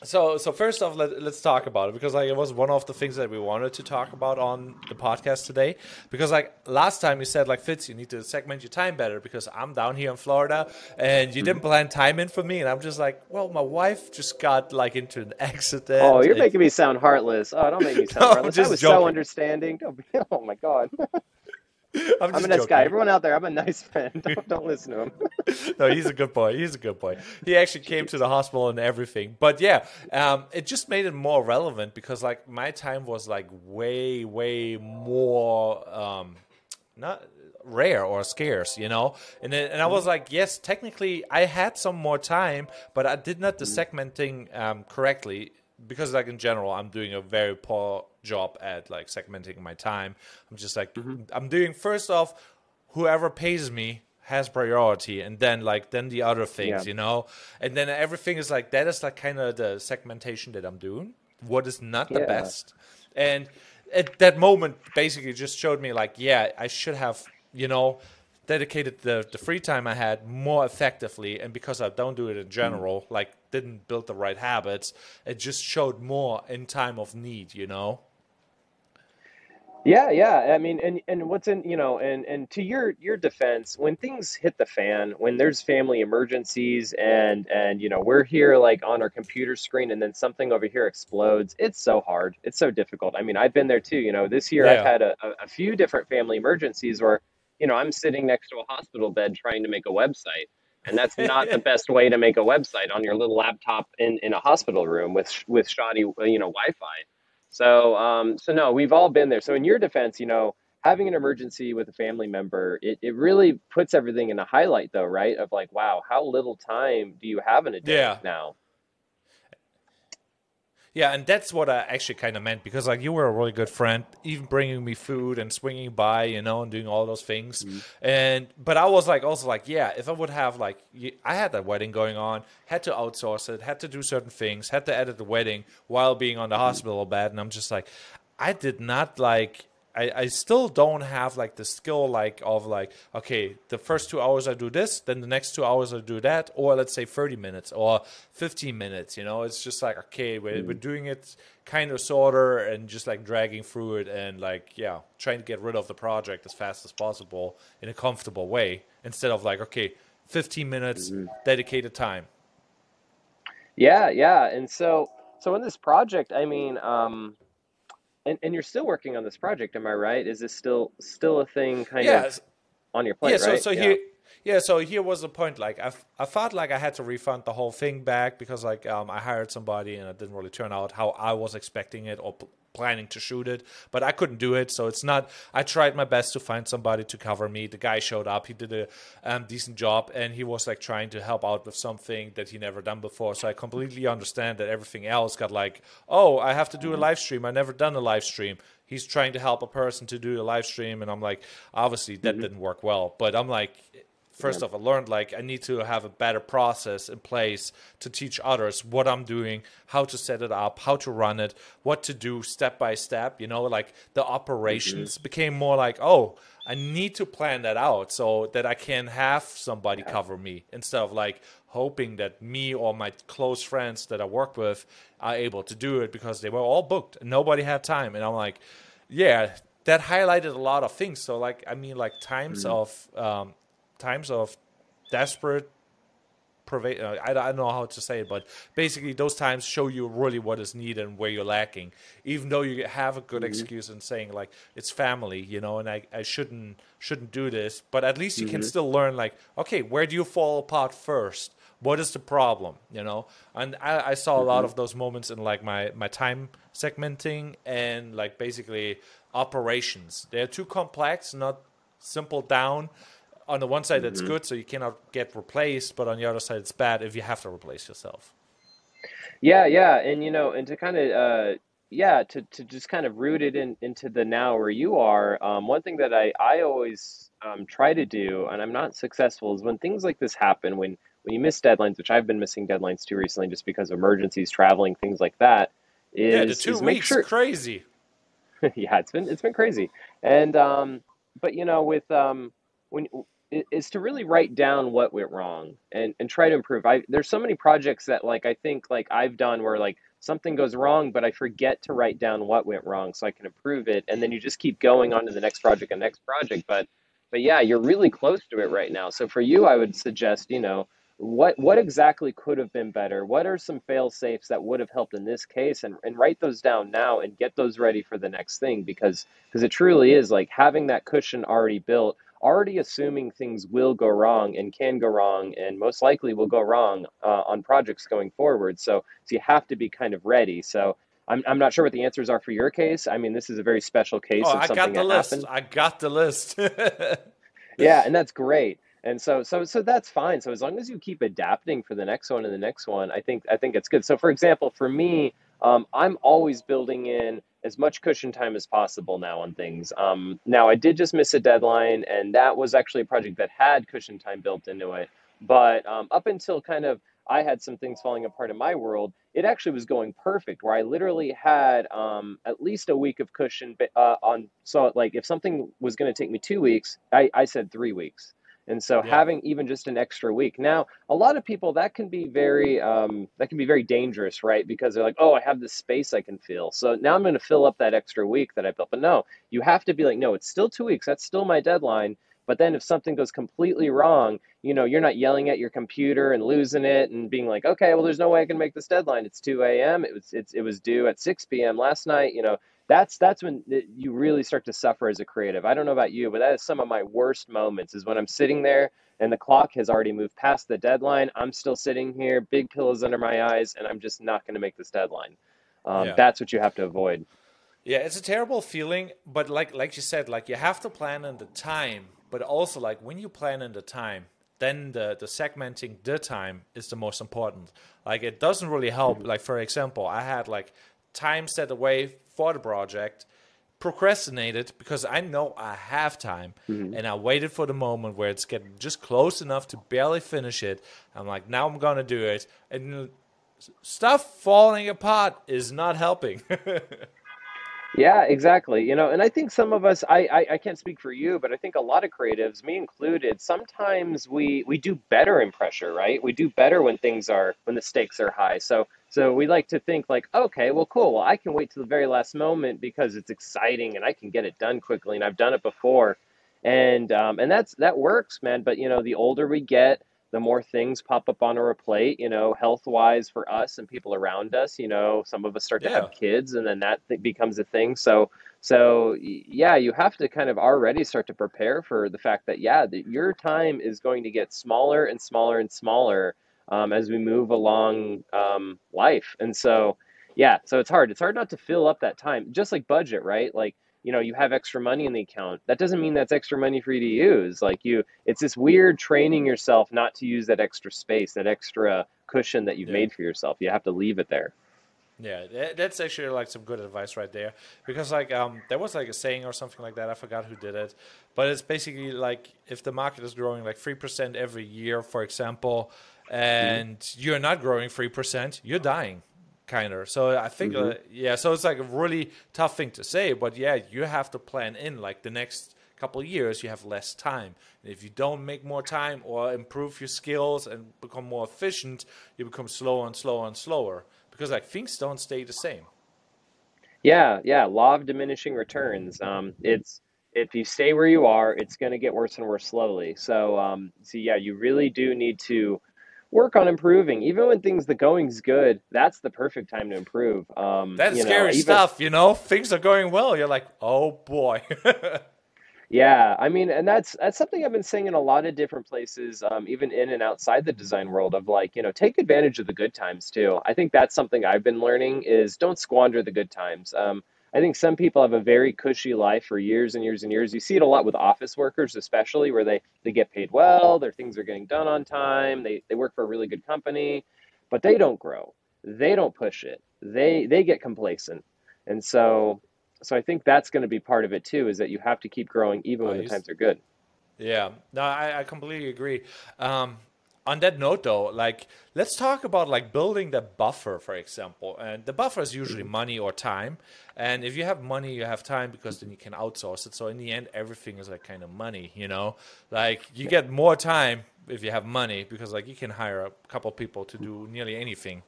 So, so first off, let, us talk about it because like it was one of the things that we wanted to talk about on the podcast today. Because like last time you said like Fitz, you need to segment your time better because I'm down here in Florida and you didn't mm-hmm. plan time in for me, and I'm just like, well, my wife just got like into an accident. Oh, you're making me sound heartless. Oh, don't make me sound no, heartless. I was joking. so understanding. Oh my god. I'm, I'm a nice joking. guy. Everyone out there, I'm a nice friend. Don't, don't listen to him. no, he's a good boy. He's a good boy. He actually came to the hospital and everything. But yeah, um, it just made it more relevant because like my time was like way, way more um, not rare or scarce, you know. And then, and I was like, yes, technically I had some more time, but I did not the mm. segmenting um, correctly because like in general i'm doing a very poor job at like segmenting my time i'm just like mm-hmm. i'm doing first off whoever pays me has priority and then like then the other things yeah. you know and then everything is like that is like kind of the segmentation that i'm doing what is not the yeah. best and at that moment basically just showed me like yeah i should have you know dedicated the, the free time I had more effectively. And because I don't do it in general, mm. like didn't build the right habits, it just showed more in time of need, you know? Yeah, yeah. I mean, and and what's in, you know, and and to your your defense, when things hit the fan, when there's family emergencies, and and you know we're here like on our computer screen, and then something over here explodes, it's so hard. It's so difficult. I mean, I've been there too. You know, this year yeah. I've had a, a few different family emergencies where you know, I'm sitting next to a hospital bed trying to make a website. And that's not the best way to make a website on your little laptop in, in a hospital room with with shoddy, you know, Wi-Fi. So, um, so no, we've all been there. So in your defense, you know, having an emergency with a family member, it, it really puts everything in a highlight though, right? Of like, wow, how little time do you have in a day yeah. now? Yeah, and that's what I actually kind of meant because like you were a really good friend, even bringing me food and swinging by, you know, and doing all those things. Mm-hmm. And but I was like also like, yeah, if I would have like I had that wedding going on, had to outsource it, had to do certain things, had to edit the wedding while being on the mm-hmm. hospital bed, and I'm just like, I did not like I, I still don't have like the skill like of like okay the first two hours I do this then the next two hours I do that or let's say 30 minutes or 15 minutes you know it's just like okay we're, mm-hmm. we're doing it kind of sorter and just like dragging through it and like yeah trying to get rid of the project as fast as possible in a comfortable way instead of like okay 15 minutes mm-hmm. dedicated time yeah yeah and so so in this project i mean um and, and you're still working on this project am i right is this still still a thing kind yeah. of on your plate yeah so, right? so yeah. here yeah, so here was the point. Like, I, I felt like I had to refund the whole thing back because, like, um, I hired somebody and it didn't really turn out how I was expecting it or planning to shoot it, but I couldn't do it. So it's not. I tried my best to find somebody to cover me. The guy showed up. He did a um, decent job, and he was like trying to help out with something that he never done before. So I completely understand that everything else got like, oh, I have to do a live stream. I never done a live stream. He's trying to help a person to do a live stream, and I'm like, obviously that mm-hmm. didn't work well. But I'm like, first yeah. off, I learned like I need to have a better process in place to teach others what I'm doing, how to set it up, how to run it, what to do step by step. You know, like the operations mm-hmm. became more like, oh, I need to plan that out so that I can have somebody yeah. cover me instead of like hoping that me or my close friends that I work with are able to do it because they were all booked and nobody had time. And I'm like, yeah, that highlighted a lot of things. So like, I mean, like times mm-hmm. of um, times of desperate pervade uh, I, I don't know how to say it but basically those times show you really what is needed and where you're lacking even though you have a good mm-hmm. excuse in saying like it's family you know and I, I shouldn't shouldn't do this but at least you mm-hmm. can still learn like okay where do you fall apart first what is the problem you know and i, I saw mm-hmm. a lot mm-hmm. of those moments in like my my time segmenting and like basically operations they're too complex not simple down on the one side mm-hmm. it's good, so you cannot get replaced, but on the other side it's bad if you have to replace yourself. Yeah, yeah, and you know, and to kind of uh, yeah, to to just kind of root it in into the now where you are. Um, one thing that I I always um, try to do, and I'm not successful, is when things like this happen, when when you miss deadlines, which I've been missing deadlines too recently, just because of emergencies, traveling, things like that. Is, yeah, the two is weeks sure... crazy. yeah, it's been it's been crazy, and um, but you know, with um, when is to really write down what went wrong and, and try to improve. I, there's so many projects that like I think like I've done where like something goes wrong, but I forget to write down what went wrong so I can improve it, and then you just keep going on to the next project and next project. But but yeah, you're really close to it right now. So for you, I would suggest you know what what exactly could have been better. What are some fail safes that would have helped in this case, and and write those down now and get those ready for the next thing because because it truly is like having that cushion already built already assuming things will go wrong and can go wrong and most likely will go wrong uh, on projects going forward. So, so you have to be kind of ready. So I'm, I'm not sure what the answers are for your case. I mean, this is a very special case oh, of something I got the list. Happened. I got the list. yeah, and that's great. And so, so, so that's fine. So as long as you keep adapting for the next one and the next one, I think, I think it's good. So, for example, for me, um, I'm always building in as much cushion time as possible now on things. Um, now, I did just miss a deadline, and that was actually a project that had cushion time built into it. But um, up until kind of I had some things falling apart in my world, it actually was going perfect. Where I literally had um, at least a week of cushion uh, on. So, like, if something was going to take me two weeks, I, I said three weeks. And so yeah. having even just an extra week. Now, a lot of people that can be very um, that can be very dangerous, right? Because they're like, oh, I have this space I can fill. So now I'm going to fill up that extra week that I built. But no, you have to be like, no, it's still two weeks. That's still my deadline. But then if something goes completely wrong, you know, you're not yelling at your computer and losing it and being like, okay, well, there's no way I can make this deadline. It's 2 a.m. It was it's, it was due at 6 p.m. last night. You know, that's that's when you really start to suffer as a creative. I don't know about you, but that is some of my worst moments is when I'm sitting there and the clock has already moved past the deadline. I'm still sitting here, big pillows under my eyes, and I'm just not going to make this deadline. Um, yeah. That's what you have to avoid. Yeah, it's a terrible feeling, but like like you said, like you have to plan in the time, but also like when you plan in the time, then the the segmenting the time is the most important. Like it doesn't really help. Mm-hmm. Like for example, I had like time set away for the project, procrastinated because I know I have time, mm-hmm. and I waited for the moment where it's getting just close enough to barely finish it. I'm like, now I'm gonna do it, and stuff falling apart is not helping. Yeah, exactly. You know, and I think some of us, I, I, I can't speak for you, but I think a lot of creatives, me included, sometimes we we do better in pressure, right? We do better when things are when the stakes are high. So so we like to think like, okay, well, cool. Well, I can wait till the very last moment because it's exciting and I can get it done quickly, and I've done it before, and um, and that's that works, man. But you know, the older we get, the more things pop up on our plate, you know, health wise for us and people around us. You know, some of us start to Yeah. have kids, and then that th- becomes a thing. So, so yeah, you have to kind of already start to prepare for the fact that yeah, that your time is going to get smaller and smaller and smaller um, as we move along um, life. And so, yeah, so it's hard. It's hard not to fill up that time, just like budget, right? Like you know, you have extra money in the account. That doesn't mean that's extra money for you to use. Like you, it's this weird training yourself not to use that extra space, that extra cushion that you've Yeah. made for yourself. You have to leave it there. Yeah, that's actually like some good advice right there. Because like um, there was like a saying or something like that. I forgot who did it, but it's basically like if the market is growing like three percent every year, for example, and you're not growing three percent, you're dying, kind of. So I think uh, yeah, so it's like a really tough thing to say, but yeah, you have to plan in like the next couple of years you have less time and if you don't make more time or improve your skills and become more efficient you become slower and slower and slower because like things don't stay the same. Yeah, yeah. Law of diminishing returns. Um, it's if you stay where you are, it's going to get worse and worse slowly. So, um, so yeah, you really do need to work on improving. Even when things the going's good, that's the perfect time to improve. Um, That's you know, scary even stuff, you know. Things are going well. You're like, oh boy. Yeah, I mean, and that's that's something I've been saying in a lot of different places, um, even in and outside the design world of like, you know, take advantage of the good times too. I think that's something I've been learning is don't squander the good times. Um, I think some people have a very cushy life for years and years and years. You see it a lot with office workers, especially where they they get paid well, their things are getting done on time, they they work for a really good company, but they don't grow. They don't push it. They they get complacent. And so so I think that's going to be part of it too, is that you have to keep growing even oh, when the times are good. yeah. No, I, I completely agree. Um, on that note, though, like let's talk about like building the buffer, for example. And the buffer is usually Mhm. money or time. And if you have money, you have time because then you can outsource it. So in the end, everything is like kind of money, you know. Like you Yeah, get more time if you have money because like you can hire a couple people to do nearly anything.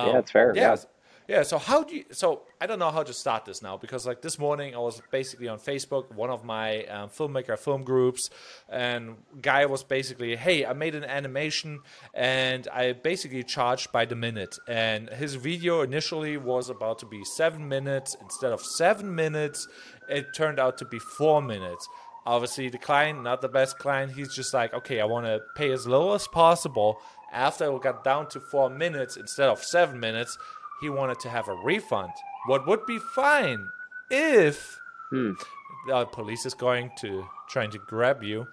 yeah, Um, it's fair. yeah, Yeah. Yeah. So how do you? So I don't know how to start this now because like this morning I was basically on Facebook, one of my um, filmmaker film groups, and guy was basically, hey, I made an animation and I basically charged by the minute, and his video initially was about to be seven minutes instead of seven minutes, it turned out to be four minutes. Obviously, the client, not the best client, he's just like, okay, I want to pay as low as possible. After it got down to four minutes instead of seven minutes, he wanted to have a refund. What would be fine if Hmm. the police is going to trying to grab you.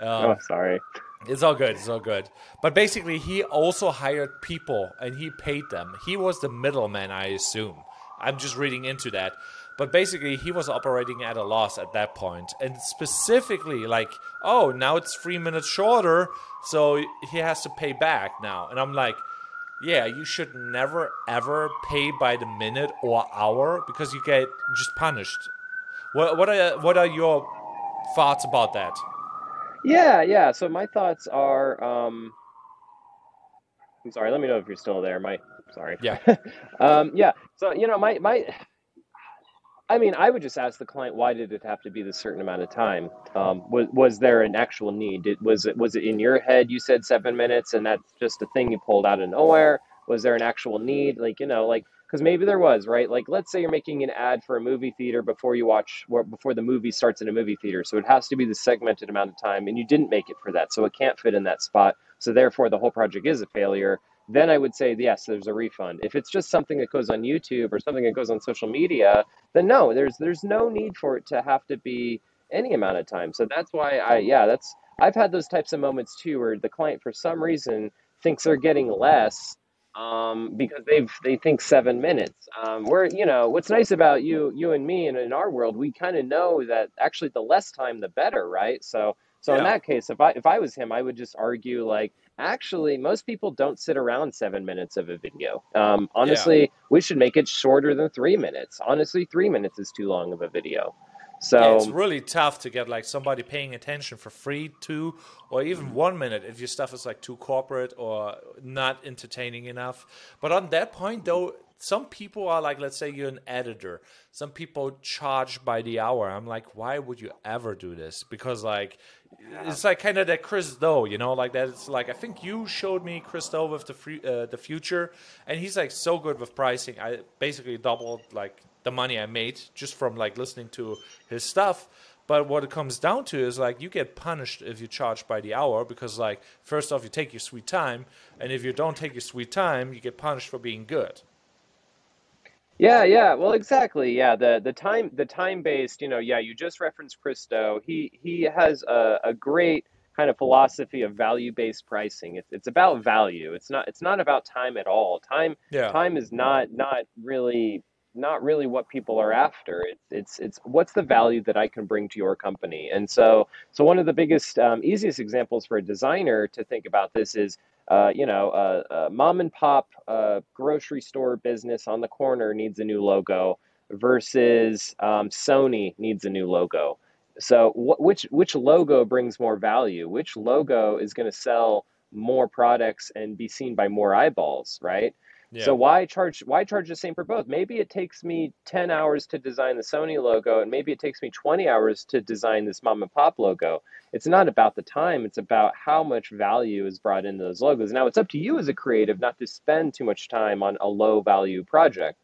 Oh, Um, sorry. it's all good. It's all good. But basically, he also hired people and he paid them. He was the middleman, I assume. I'm just reading into that. But basically, he was operating at a loss at that point. And specifically, like, oh, now it's three minutes shorter, so he has to pay back now. And I'm like, yeah, you should never ever pay by the minute or hour because you get just punished. What what are what are your thoughts about that? Yeah, yeah. So my thoughts are, um, I'm sorry. Let me know if you're still there. My, sorry. Yeah. Um, yeah. So you know, my my. I mean, I would just ask the client, why did it have to be this certain amount of time? Um, was was there an actual need? Did, was it was it in your head? You said seven minutes, and that's just a thing you pulled out of nowhere. Was there an actual need? Like you know, like because maybe there was, right? Like let's say you're making an ad for a movie theater before you watch, before the movie starts in a movie theater, so it has to be the segmented amount of time, and you didn't make it for that, so it can't fit in that spot. So therefore, the whole project is a failure then I would say yes, there's a refund. If it's just something that goes on YouTube or something that goes on social media, then no, there's there's no need for it to have to be any amount of time. So that's why I yeah, that's I've had those types of moments too where the client for some reason thinks they're getting less um, because they've they think seven minutes. Um, where you know what's nice about you you and me and in our world we kind of know that actually the less time the better, right? So so in that case, if I if I was him, I would just argue like actually, most people don't sit around seven minutes of a video. Um, honestly, yeah. we should make it shorter than three minutes. Honestly, three minutes is too long of a video. So yeah, it's really tough to get like somebody paying attention for free two or even one minute if your stuff is like too corporate or not entertaining enough. But on that point though, some people are like, let's say you're an editor. Some people charge by the hour. I'm like, why would you ever do this? Because like. It's like kind of that Chris Do, you know, like that. It's like I think you showed me Chris Do with the free, uh, the Futur, and he's like so good with pricing. I basically doubled like the money I made just from like listening to his stuff. But what it comes down to is like you get punished if you charge by the hour because like first off you take your sweet time, and if you don't take your sweet time, you get punished for being good. Yeah, yeah. Well, exactly. Yeah, the the time the time based. You know, yeah. You just referenced Chris Do. He he has a, a great kind of philosophy of value based pricing. It's it's about value. It's not it's not about time at all. Time yeah. time is not not really not really what people are after. It's it's it's what's the value that I can bring to your company. And so so one of the biggest um, easiest examples for a designer to think about this is uh, you know a, a, mom and pop uh, grocery store business on the corner needs a new logo versus um, Sony needs a new logo. So wh- which which logo brings more value? Which logo is going to sell more products and be seen by more eyeballs, right? Yeah. So why charge why charge the same for both? Maybe it takes me 10 hours to design the Sony logo and maybe it takes me 20 hours to design this mom and pop logo. It's not about the time, it's about how much value is brought into those logos. Now it's up to you as a creative not to spend too much time on a low value project.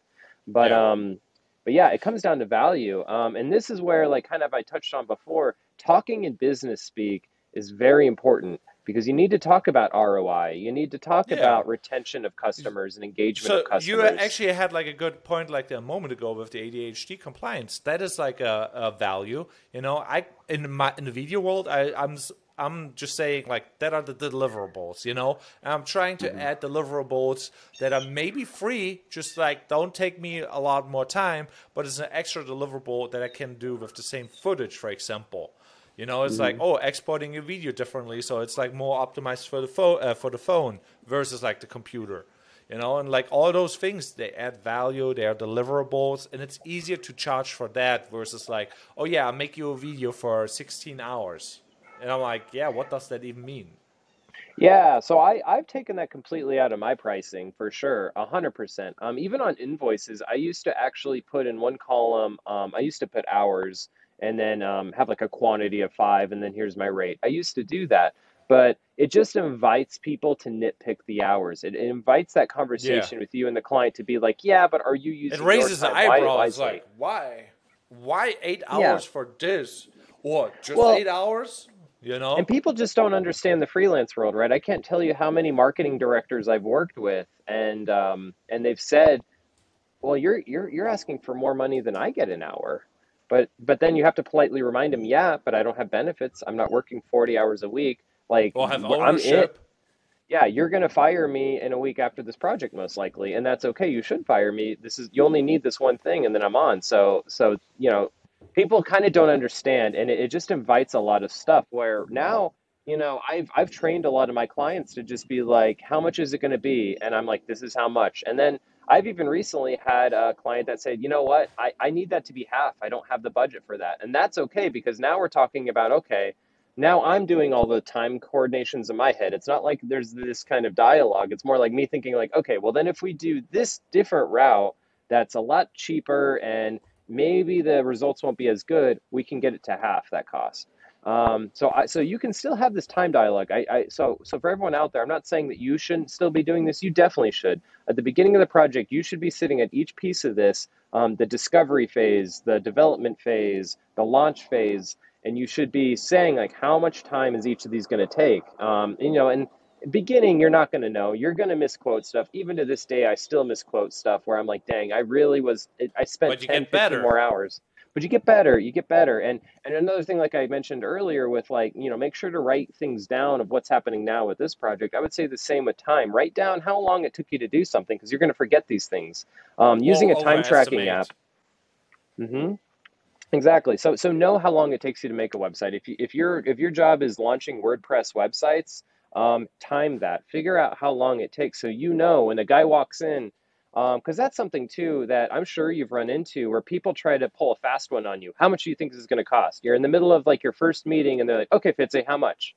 But yeah. um but yeah, it comes down to value. Um, and this is where like kind of I touched on before, talking in business speak is very important because you need to talk about ROI. You need to talk yeah. about retention of customers and engagement so of customers. You actually had like a good point like a moment ago with the ADA compliance. That is like a, a value. You know, I in my in the video world, I, I'm I'm just saying like that are the deliverables, you know. And I'm trying to mm-hmm. add deliverables that are maybe free, just like don't take me a lot more time, but it's an extra deliverable that I can do with the same footage, for example. You know, it's mm-hmm. like oh, exporting your video differently, so it's like more optimized for the phone uh, for the phone versus like the computer. You know, and like all those things, they add value. They are deliverables, and it's easier to charge for that versus like oh yeah, I'll make you a video for 16 hours, and I'm like yeah, what does that even mean? Yeah, so I, I've taken that completely out of my pricing for sure, a hundred percent. Um, even on invoices, I used to actually put in one column. Um, I used to put hours, and then um, have like a quantity of five, and then here's my rate. I used to do that, but it just invites people to nitpick the hours. It, it invites that conversation yeah. with you and the client to be like, yeah, but are you using? It raises the eyebrows, like, why, why eight hours yeah. for this, What, just well, eight hours? You know, and people just don't understand the freelance world, right? I can't tell you how many marketing directors I've worked with, and um, and they've said, well, you're you're you're asking for more money than I get an hour but but then you have to politely remind him, yeah, but I don't have benefits. I'm not working 40 hours a week. Like well, have ownership. yeah, you're going to fire me in a week after this project most likely, and that's okay. You should fire me. This is you only need this one thing, and then I'm on. So so you know, people kind of don't understand, and it, it just invites a lot of stuff. Where now you know I've I've trained a lot of my clients to just be like, how much is it going to be? And I'm like, this is how much, and then I've even recently had a client that said, you know what, I, I need that to be half. I don't have the budget for that. And that's okay because now we're talking about, okay, now I'm doing all the time coordinations in my head. It's not like there's this kind of dialogue. It's more like me thinking like, okay, well then if we do this different route that's a lot cheaper and maybe the results won't be as good, we can get it to half that cost. Um, so I, so you can still have this time dialogue. I, I, so so for everyone out there, I'm not saying that you shouldn't still be doing this. You definitely should. At the beginning of the project, you should be sitting at each piece of this, um, the discovery phase, the development phase, the launch phase, and you should be saying like how much time is each of these going to take. Um, you know, and beginning you're not going to know. You're going to misquote stuff. Even to this day, I still misquote stuff where I'm like, dang, I really was. I spent 10, 15 more hours but you get better you get better. And and another thing like i mentioned earlier with like you know make sure to write things down of what's happening now with this project. I would say the same with time. Write down how long it took you to do something because you're going to forget these things. Um, using a time tracking app. Mm-hmm. exactly. So so know how long it takes you to make a website. If you if your if your job is launching wordpress websites um, time that. Figure out how long it takes so you know when a guy walks in, because um, that's something too that I'm sure you've run into where people try to pull a fast one on you. How much do you think this is going to cost? You're in the middle of like your first meeting and they're like, okay, Fitzy, how much?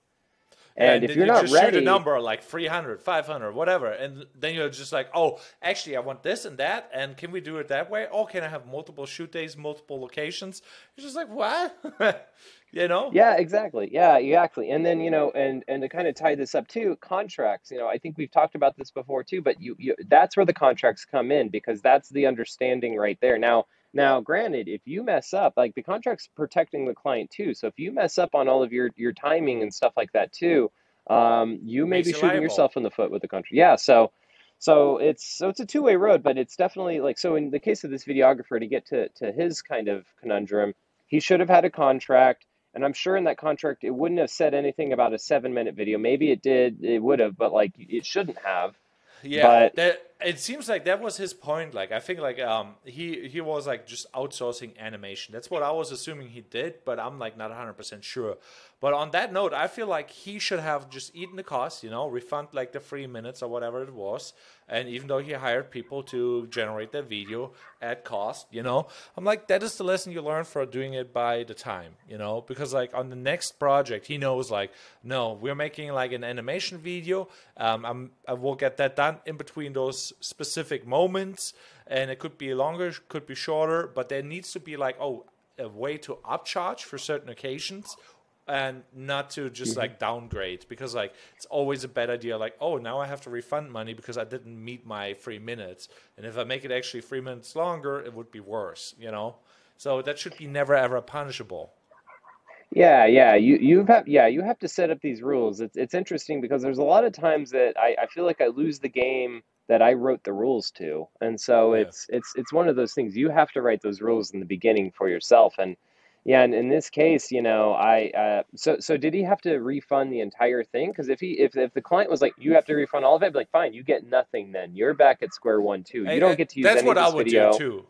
And, and if you're you not just ready, shoot a number like 300, 500, whatever, and then you're just like, oh, actually, I want this and that, and can we do it that way? Or can I have multiple shoot days, multiple locations? You're just like, what? you know? Yeah, exactly. Yeah, exactly. And then you know, and and to kind of tie this up too, contracts. You know, I think we've talked about this before too, but you, you that's where the contracts come in because that's the understanding right there. Now now, granted, if you mess up, like the contract's protecting the client too. So if you mess up on all of your your timing and stuff like that too, um, you may Makes be shooting liable. yourself in the foot with the contract. Yeah. So so it's so it's a two way road, but it's definitely like so in the case of this videographer to get to to his kind of conundrum, he should have had a contract. And I'm sure in that contract it wouldn't have said anything about a seven minute video. Maybe it did, it would have, but like it shouldn't have. Yeah, but, that it seems like that was his point. Like I think like um he he was like just outsourcing animation. That's what I was assuming he did, but I'm like not 100 percent sure. But on that note, I feel like he should have just eaten the cost, you know, refund like the three minutes or whatever it was. And even though he hired people to generate that video at cost, you know, I'm like, that is the lesson you learn for doing it by the time, you know, because like on the next project, he knows like, no, we're making like an animation video. Um, I'm, I will get that done in between those specific moments. And it could be longer, could be shorter, but there needs to be like, oh, a way to upcharge for certain occasions and not to just mm-hmm. like downgrade because like it's always a bad idea like oh now i have to refund money because i didn't meet my three minutes and if i make it actually three minutes longer it would be worse you know so that should be never ever punishable yeah yeah you you have yeah you have to set up these rules it's it's interesting because there's a lot of times that i, I feel like i lose the game that I wrote the rules to. And so yeah. it's it's it's one of those things you have to write those rules in the beginning for yourself and yeah, and in this case, you know, I uh, so so did he have to refund the entire thing? Because if he if if the client was like, you have to refund all of it, I'd be like, fine, you get nothing. Then you're back at square one too. You don't get to use that's what I would video. do too.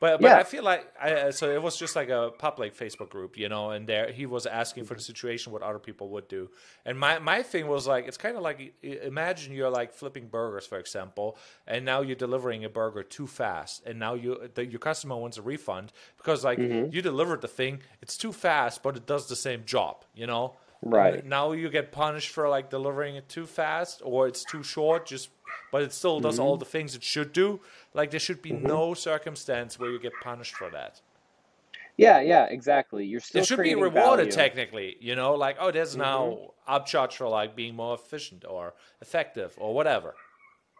But but yeah. I feel like I, uh, so it was just like a public Facebook group, you know, and there he was asking for the situation what other people would do. And my my thing was like it's kind of like imagine you're like flipping burgers for example, and now you're delivering a burger too fast, and now you the, your customer wants a refund because like mm-hmm. you delivered the thing, it's too fast, but it does the same job, you know. Right. now you get punished for like delivering it too fast or it's too short, just but it still does mm-hmm. all the things it should do. Like there should be mm-hmm. no circumstance where you get punished for that. Yeah, yeah, exactly. You're still. It should be rewarded value. technically. You know, like oh, there's mm-hmm. now upcharge for like being more efficient or effective or whatever.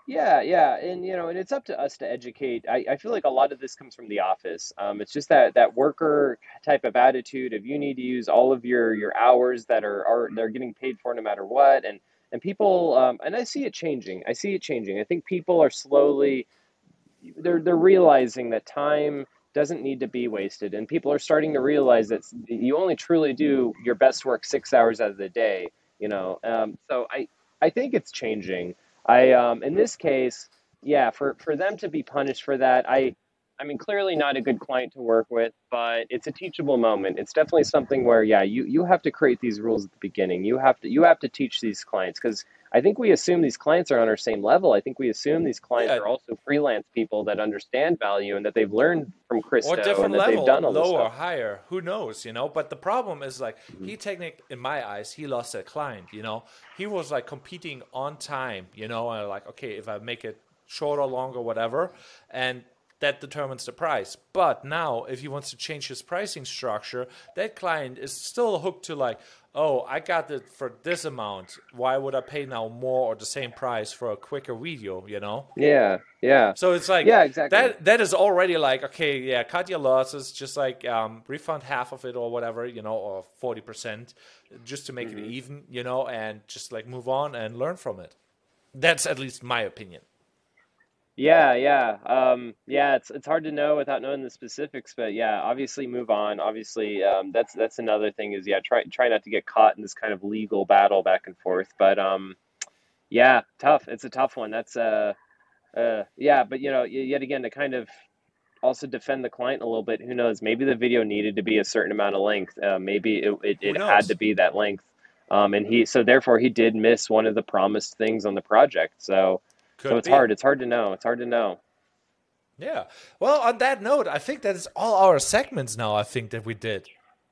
Yeah, yeah, and you know, and it's up to us to educate. I, I feel like a lot of this comes from the office. Um, it's just that that worker type of attitude of you need to use all of your your hours that are are they're getting paid for no matter what, and and people um, and I see it changing. I see it changing. I think people are slowly they're they're realizing that time doesn't need to be wasted, and people are starting to realize that you only truly do your best work six hours out of the day. You know, um, so I I think it's changing. I um, in this case, yeah, for for them to be punished for that, I I mean, clearly not a good client to work with, but it's a teachable moment. It's definitely something where, yeah, you, you have to create these rules at the beginning. You have to you have to teach these clients because I think we assume these clients are on our same level. I think we assume these clients yeah. are also freelance people that understand value and that they've learned from Chris or different level, they've done all low or higher. Who knows, you know? But the problem is like mm-hmm. he technically, in my eyes, he lost a client. You know, he was like competing on time. You know, and like okay, if I make it shorter, longer, whatever, and that determines the price. But now, if he wants to change his pricing structure, that client is still hooked to like, oh, I got it for this amount. Why would I pay now more or the same price for a quicker video? You know? Yeah, yeah. So it's like, yeah, exactly. That that is already like, okay, yeah, cut your losses, just like um, refund half of it or whatever, you know, or forty percent, just to make mm-hmm. it even, you know, and just like move on and learn from it. That's at least my opinion. Yeah, yeah, um, yeah. It's it's hard to know without knowing the specifics, but yeah, obviously move on. Obviously, um, that's that's another thing is yeah, try try not to get caught in this kind of legal battle back and forth. But um, yeah, tough. It's a tough one. That's uh, uh, yeah. But you know, yet again, to kind of also defend the client a little bit. Who knows? Maybe the video needed to be a certain amount of length. Uh, maybe it it, it had to be that length. Um, and he so therefore he did miss one of the promised things on the project. So Could so it's be. hard. It's hard to know. It's hard to know. Yeah. Well, on that note, I think that is all our segments now. I think that we did.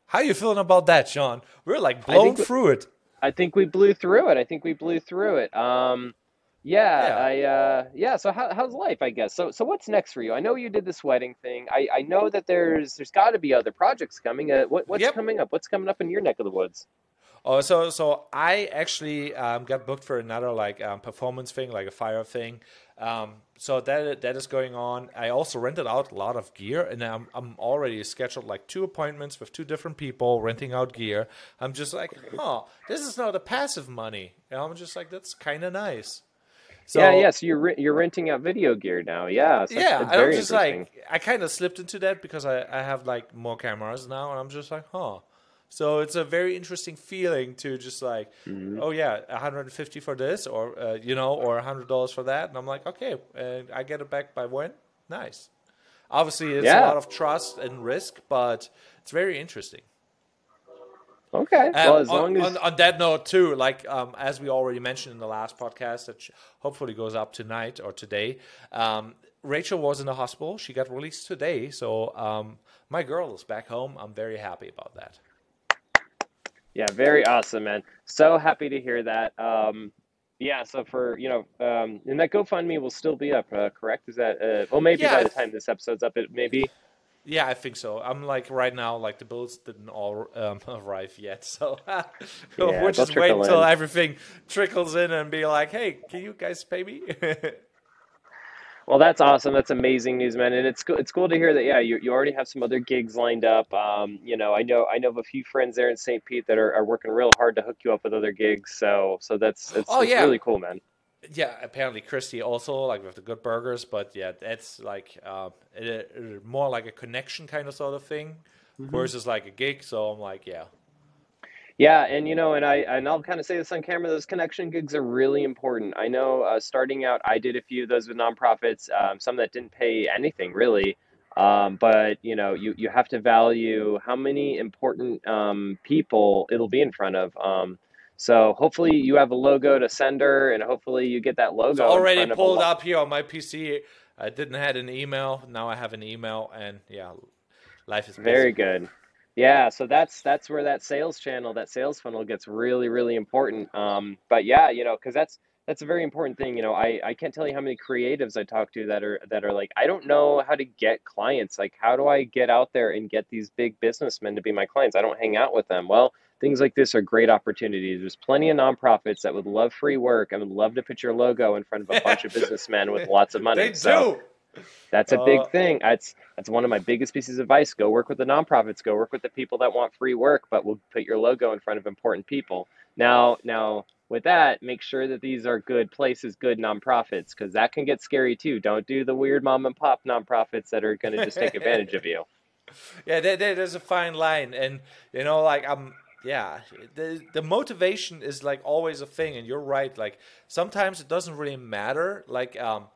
How are you feeling about that, Sean? We're like blown through it. I think we blew through it. I think we blew through it. Um, yeah, yeah, I uh, yeah. So how, how's life? I guess. So so what's next for you? I know you did this wedding thing. I, I know that there's there's got to be other projects coming. Uh, what what's yep. coming up? What's coming up in your neck of the woods? Oh, so so I actually um, got booked for another like um, performance thing, like a fire thing. Um, so that that is going on. I also rented out a lot of gear, and I'm I'm already scheduled like two appointments with two different people renting out gear. I'm just like, oh, this is not a passive money. And I'm just like, that's kind of nice. So, yeah, yeah. So you're re- you're renting out video gear now. Yeah. So yeah. That's, I'm just like I kind of slipped into that because I I have like more cameras now, and I'm just like, huh. So it's a very interesting feeling to just like, mm-hmm. oh yeah, 150 for this, or uh, you know, or 100 dollars for that, and I'm like, okay, and I get it back by when? Nice. Obviously, it's yeah. a lot of trust and risk, but it's very interesting. Okay. well, as on, long as on, on, that note too, like um, as we already mentioned in the last podcast, that hopefully goes up tonight or today. Um, Rachel was in the hospital. She got released today, so um, my girl is back home. I'm very happy about that. Yeah, very awesome, man. So happy to hear that. Um, yeah, so for you know, um, and that GoFundMe will still be up, uh, correct? Is that uh, well, maybe yeah, by the time this episode's up, it maybe. Yeah, I think so. I'm like right now, like the bills didn't all um, arrive yet, so yeah, we're just wait until everything trickles in and be like, "Hey, can you guys pay me?" Well, that's awesome. That's amazing news, man. And it's cool. It's cool to hear that. Yeah, you, you already have some other gigs lined up. Um, you know, I know I know of a few friends there in St. Pete that are, are working real hard to hook you up with other gigs. So so that's it's, oh, it's yeah. really cool, man. Yeah, apparently Christy also like with the good burgers, but yeah, that's like uh, it, it, more like a connection kind of sort of thing mm-hmm. versus like a gig. So I'm like, yeah, yeah, and you know, and I and I'll kind of say this on camera. Those connection gigs are really important. I know, uh, starting out, I did a few of those with nonprofits. Um, some that didn't pay anything really, um, but you know, you you have to value how many important um, people it'll be in front of. Um, so hopefully you have a logo to send her, and hopefully you get that logo. It's already pulled up here on my PC. I didn't had an email. Now I have an email, and yeah, life is busy. very good. Yeah, so that's that's where that sales channel, that sales funnel gets really really important. Um, but yeah, you know, because that's that's a very important thing. You know, I I can't tell you how many creatives I talk to that are that are like, I don't know how to get clients. Like, how do I get out there and get these big businessmen to be my clients? I don't hang out with them. Well, things like this are great opportunities. There's plenty of nonprofits that would love free work and would love to put your logo in front of a bunch of businessmen with lots of money. They so, do. That's a big uh, thing. That's that's one of my biggest pieces of advice. Go work with the nonprofits. Go work with the people that want free work, but will put your logo in front of important people. Now, now with that, make sure that these are good places, good nonprofits, because that can get scary too. Don't do the weird mom and pop nonprofits that are going to just take advantage of you. Yeah, there, there's a fine line, and you know, like I'm yeah the the motivation is like always a thing and you're right like sometimes it doesn't really matter like um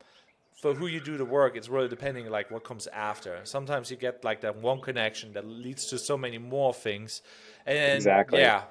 for who you do the work, it's really depending like what comes after. Sometimes you get like that one connection that leads to so many more things. And exactly. Yeah.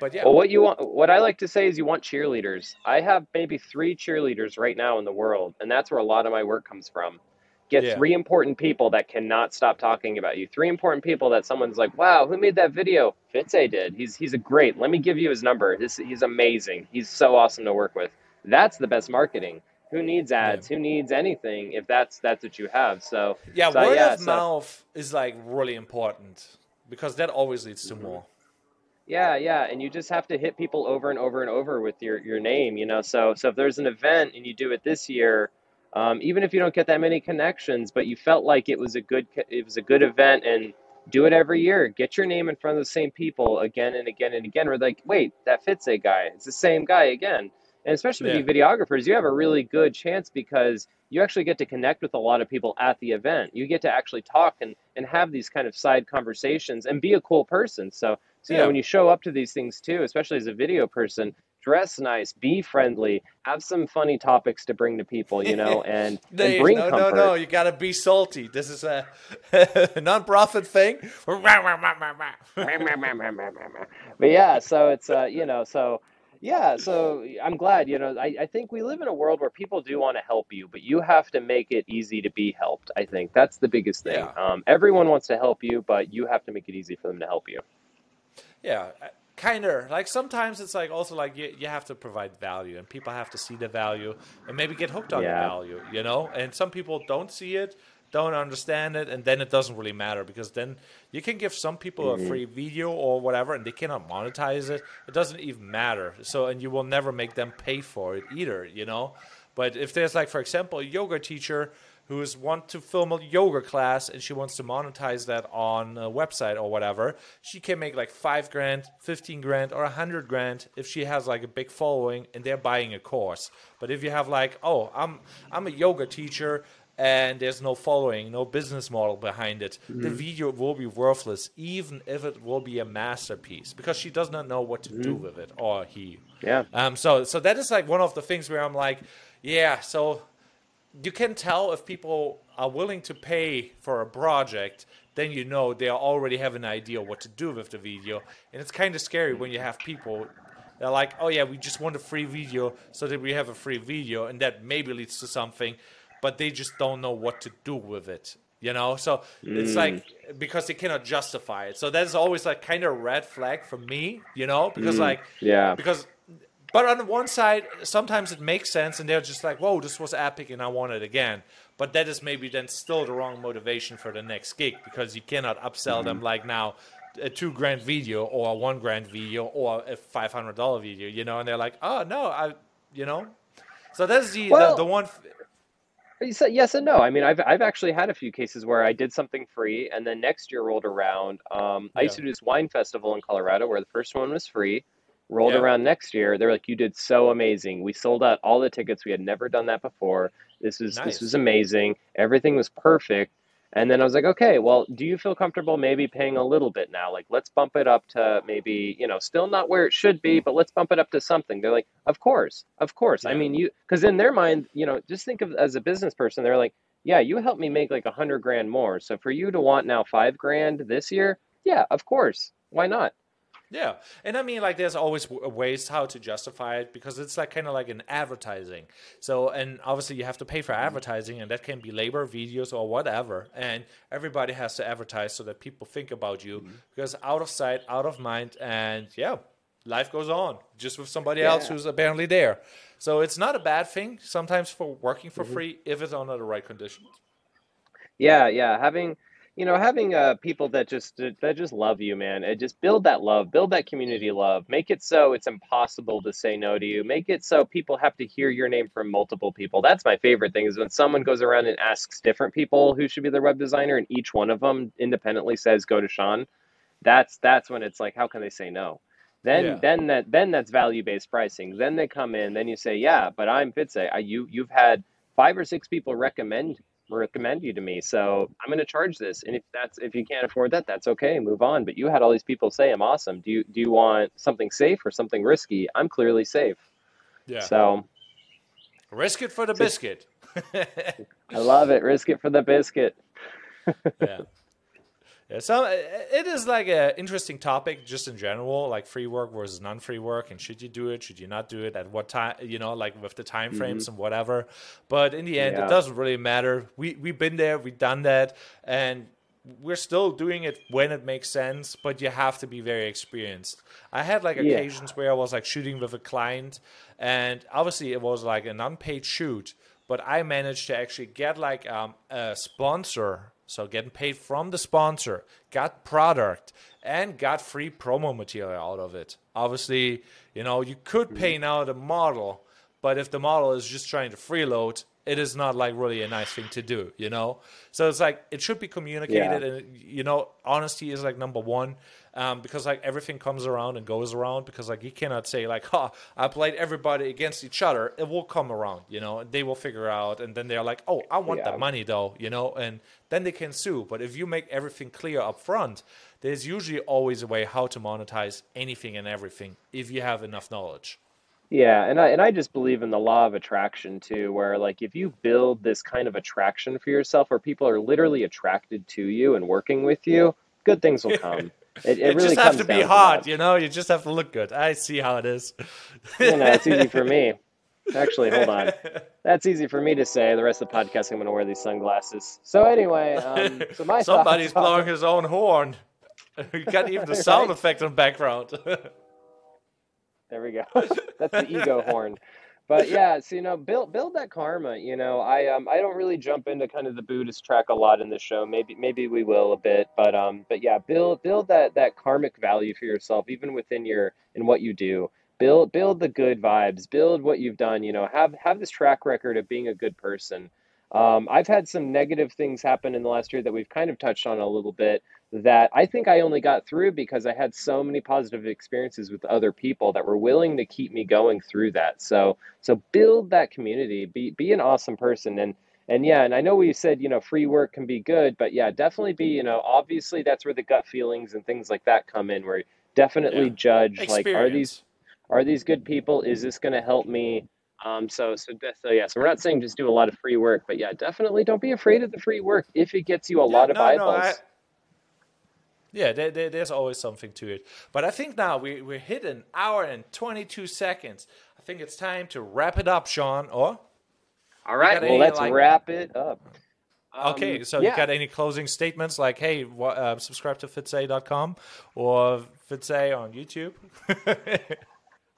But yeah. Well, what you want, what I like to say is you want cheerleaders. I have maybe three cheerleaders right now in the world, and that's where a lot of my work comes from. Get yeah. three important people that cannot stop talking about you. Three important people that someone's like, "Wow, who made that video?" Fitze did. He's he's a great. Let me give you his number. This he's amazing. He's so awesome to work with. That's the best marketing who needs ads? Yeah. Who needs anything if that's that's what you have? So yeah, so, word yeah, of so. mouth is like really important because that always leads to mm-hmm. more. Yeah, yeah, and you just have to hit people over and over and over with your your name, you know. So so if there's an event and you do it this year, um, even if you don't get that many connections, but you felt like it was a good it was a good event and do it every year. Get your name in front of the same people again and again and again. We're like, wait, that Fitze guy. It's the same guy again. And especially with yeah. you videographers, you have a really good chance because you actually get to connect with a lot of people at the event. You get to actually talk and, and have these kind of side conversations and be a cool person. So, so you yeah. know, when you show up to these things too, especially as a video person, dress nice, be friendly, have some funny topics to bring to people, you know, and, and bring no, comfort. No, no, you got to be salty. This is a non-profit thing. but yeah, so it's uh, you know, so yeah, so I'm glad, you know, I, I think we live in a world where people do want to help you, but you have to make it easy to be helped. I think that's the biggest thing. Yeah. Um, everyone wants to help you, but you have to make it easy for them to help you. Yeah, kind of. Like sometimes it's like also like you, you have to provide value, and people have to see the value and maybe get hooked on Yeah. the value, you know. And some people don't see it, don't understand it, and then it doesn't really matter because then you can give some people a free mm-hmm. video or whatever, and they cannot monetize it. It doesn't even matter. So, and you will never make them pay for it either, you know. But if there's like, for example, a yoga teacher who's want to film a yoga class and she wants to monetize that on a website or whatever, she can make like five grand, fifteen grand, or a hundred grand if she has like a big following and they're buying a course. But if you have like, oh, I'm I'm a yoga teacher and there's no following, no business model behind it, the video will be worthless, even if it will be a masterpiece, because she does not know what to do with it, or he. Yeah. Um, so so that is like one of the things where I'm like, yeah, so you can tell if people are willing to pay for a project, then you know they already have an idea what to do with the video. And it's kind of scary when you have people they're like, oh yeah, we just want a free video so that we have a free video, and that maybe leads to something, but they just don't know what to do with it. You know, so it's hmm. like because they cannot justify it. So that is always like kind of a red flag for me. You know, because hmm. like Yeah. because but on the one side sometimes it makes sense and they're just like whoa this was epic and i want it again but that is maybe then still the wrong motivation for the next gig because you cannot upsell them hmm. like now a two grand video or a one grand video or a five hundred dollar video you know and they're like oh no i you know so that's the Well- the, the one said yes and no. I mean, I've I've actually had a few cases where I did something free, and then next year rolled around. Um, I used to do this wine festival in Colorado where the first one was free. Rolled Yeah. around next year, they're like, "You did so amazing. We sold out all the tickets. We had never done that before. This was Nice. this was amazing. Everything was perfect." And then I was like, "Okay, well, do you feel comfortable maybe paying a little bit now? Like, let's bump it up to maybe, you know, still not where it should be, but let's bump it up to something." They're like, "Of course, of course." I mean, you because in their mind, you know, just think of as a business person, they're like yeah, you helped me make like a hundred grand more. So for you to want now five grand this year, yeah, of course. Why not? Yeah, and I mean, like, there's always w- ways how to justify it because it's like kind of like an advertising. So, and obviously, you have to pay for mm-hmm. advertising, and that can be labor, videos, or whatever. And everybody has to advertise so that people think about you mm-hmm. because out of sight, out of mind, and yeah, life goes on just with somebody else who's apparently there. So it's not a bad thing sometimes for working for mm-hmm. free if it's under the right conditions. Yeah, yeah. Having, you know, having uh people that just that just love you, man. And just build that love, build that community love. Make it so it's impossible to say no to you. Make it so people have to hear your name from multiple people. That's my favorite thing is when someone goes around and asks different people who should be their web designer, and each one of them independently says go to Sean. That's that's when it's like, how can they say no? Then Yeah. then that then that's value based pricing. Then they come in, then you say, yeah, but I'm Fitze. I, you you've had five or six people recommend recommend you to me, so I'm going to charge this. And if that's if you can't afford that, that's okay. Move on. But you had all these people say I'm awesome. Do you do you want something safe or something risky? I'm clearly safe. Yeah. So Risk it for the biscuit. I love it. Risk it for the biscuit. yeah. Yeah, so uh, it is like an interesting topic just in general, like free work versus non-free work, and should you do it? Should you not do it? At what time? You know, like with the time frames and whatever. But in the end, Yeah. it doesn't really matter. We we've been there, we've done that, and we're still doing it when it makes sense. But you have to be very experienced. I had like Yeah. occasions where I was like shooting with a client, and obviously it was like an unpaid shoot, but I managed to actually get like um, a sponsor so getting paid from the sponsor, got product, and got free promo material out of it. Obviously, you know, you could hmm. pay now the model, but if the model is just trying to freeload, it is not like really a nice thing to do, you know? So it's like it should be communicated Yeah. and you know, honesty is like number one. Um, because like everything comes around and goes around because like you cannot say like ha I played everybody against each other it will come around you know and they will figure out and then they're like oh I want Yeah. the money though you know and then they can sue but if you make everything clear up front there's usually always a way how to monetize anything and everything if you have enough knowledge Yeah, and I and I just believe in the law of attraction too, where like if you build this kind of attraction for yourself where people are literally attracted to you and working with you, good things will come. It, it, it really just have to be hot, to you know. You just have to look good. I see how it is. you know, it's easy for me. Actually, hold on. That's easy for me to say. The rest of the podcast, I'm going to wear these sunglasses. So anyway, um, so my somebody's blowing his own horn. You got even the sound right? effect in the background. There we go. That's the ego horn. But yeah, so you know, build build that karma. You know, I um I don't really jump into kind of the Buddhist track a lot in the show. Maybe maybe we will a bit, but um but yeah, build build that that karmic value for yourself, even within your in what you do build build the good vibes build what you've done you know have have this track record of being a good person um, i've had some negative things happen in the last year that we've kind of touched on a little bit that i think i only got through because i had so many positive experiences with other people that were willing to keep me going through that so so build that community be be an awesome person and and yeah and i know we said you know free work can be good but yeah definitely be you know obviously that's where the gut feelings and things like that come in where definitely yeah. judge Experience. like are these are these good people? Is this going to help me? Um, so, so, so yeah. So we're not saying just do a lot of free work, but yeah, definitely don't be afraid of the free work if it gets you a yeah, lot of no, eyeballs. No, I, yeah, there, there, there's always something to it. But I think now we we hit an hour and 22 seconds. I think it's time to wrap it up, Sean. Or all right, well, let's like, wrap it up. Um, okay, so yeah. you got any closing statements like, hey, uh, subscribe to fitze.com or Fitze on YouTube?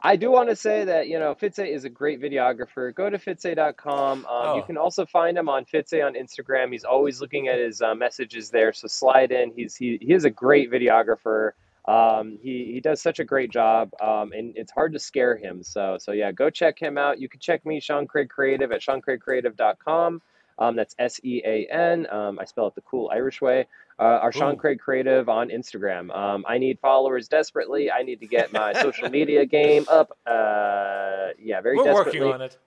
I do want to say that, you know, Fitze is a great videographer. Go to fitze.com. Um, oh. You can also find him on Fitze on Instagram. He's always looking at his uh, messages there. So slide in. He's, he, he is a great videographer. Um, he, he does such a great job, um, and it's hard to scare him. So, so yeah, go check him out. You can check me, Sean Craig Creative, at seancraigcreative.com. Um, that's S E A N. Um, I spell it the cool Irish way. Uh, our Sean Craig Creative on Instagram. Um, I need followers desperately. I need to get my social media game up. Uh, yeah, very We're desperately. working on it.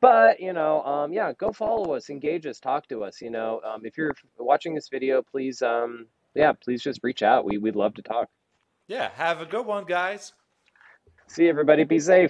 But you know, um, yeah, go follow us, engage us, talk to us. You know, um, if you're watching this video, please, um, yeah, please just reach out. We we'd love to talk. Yeah, have a good one, guys. See everybody. Be safe.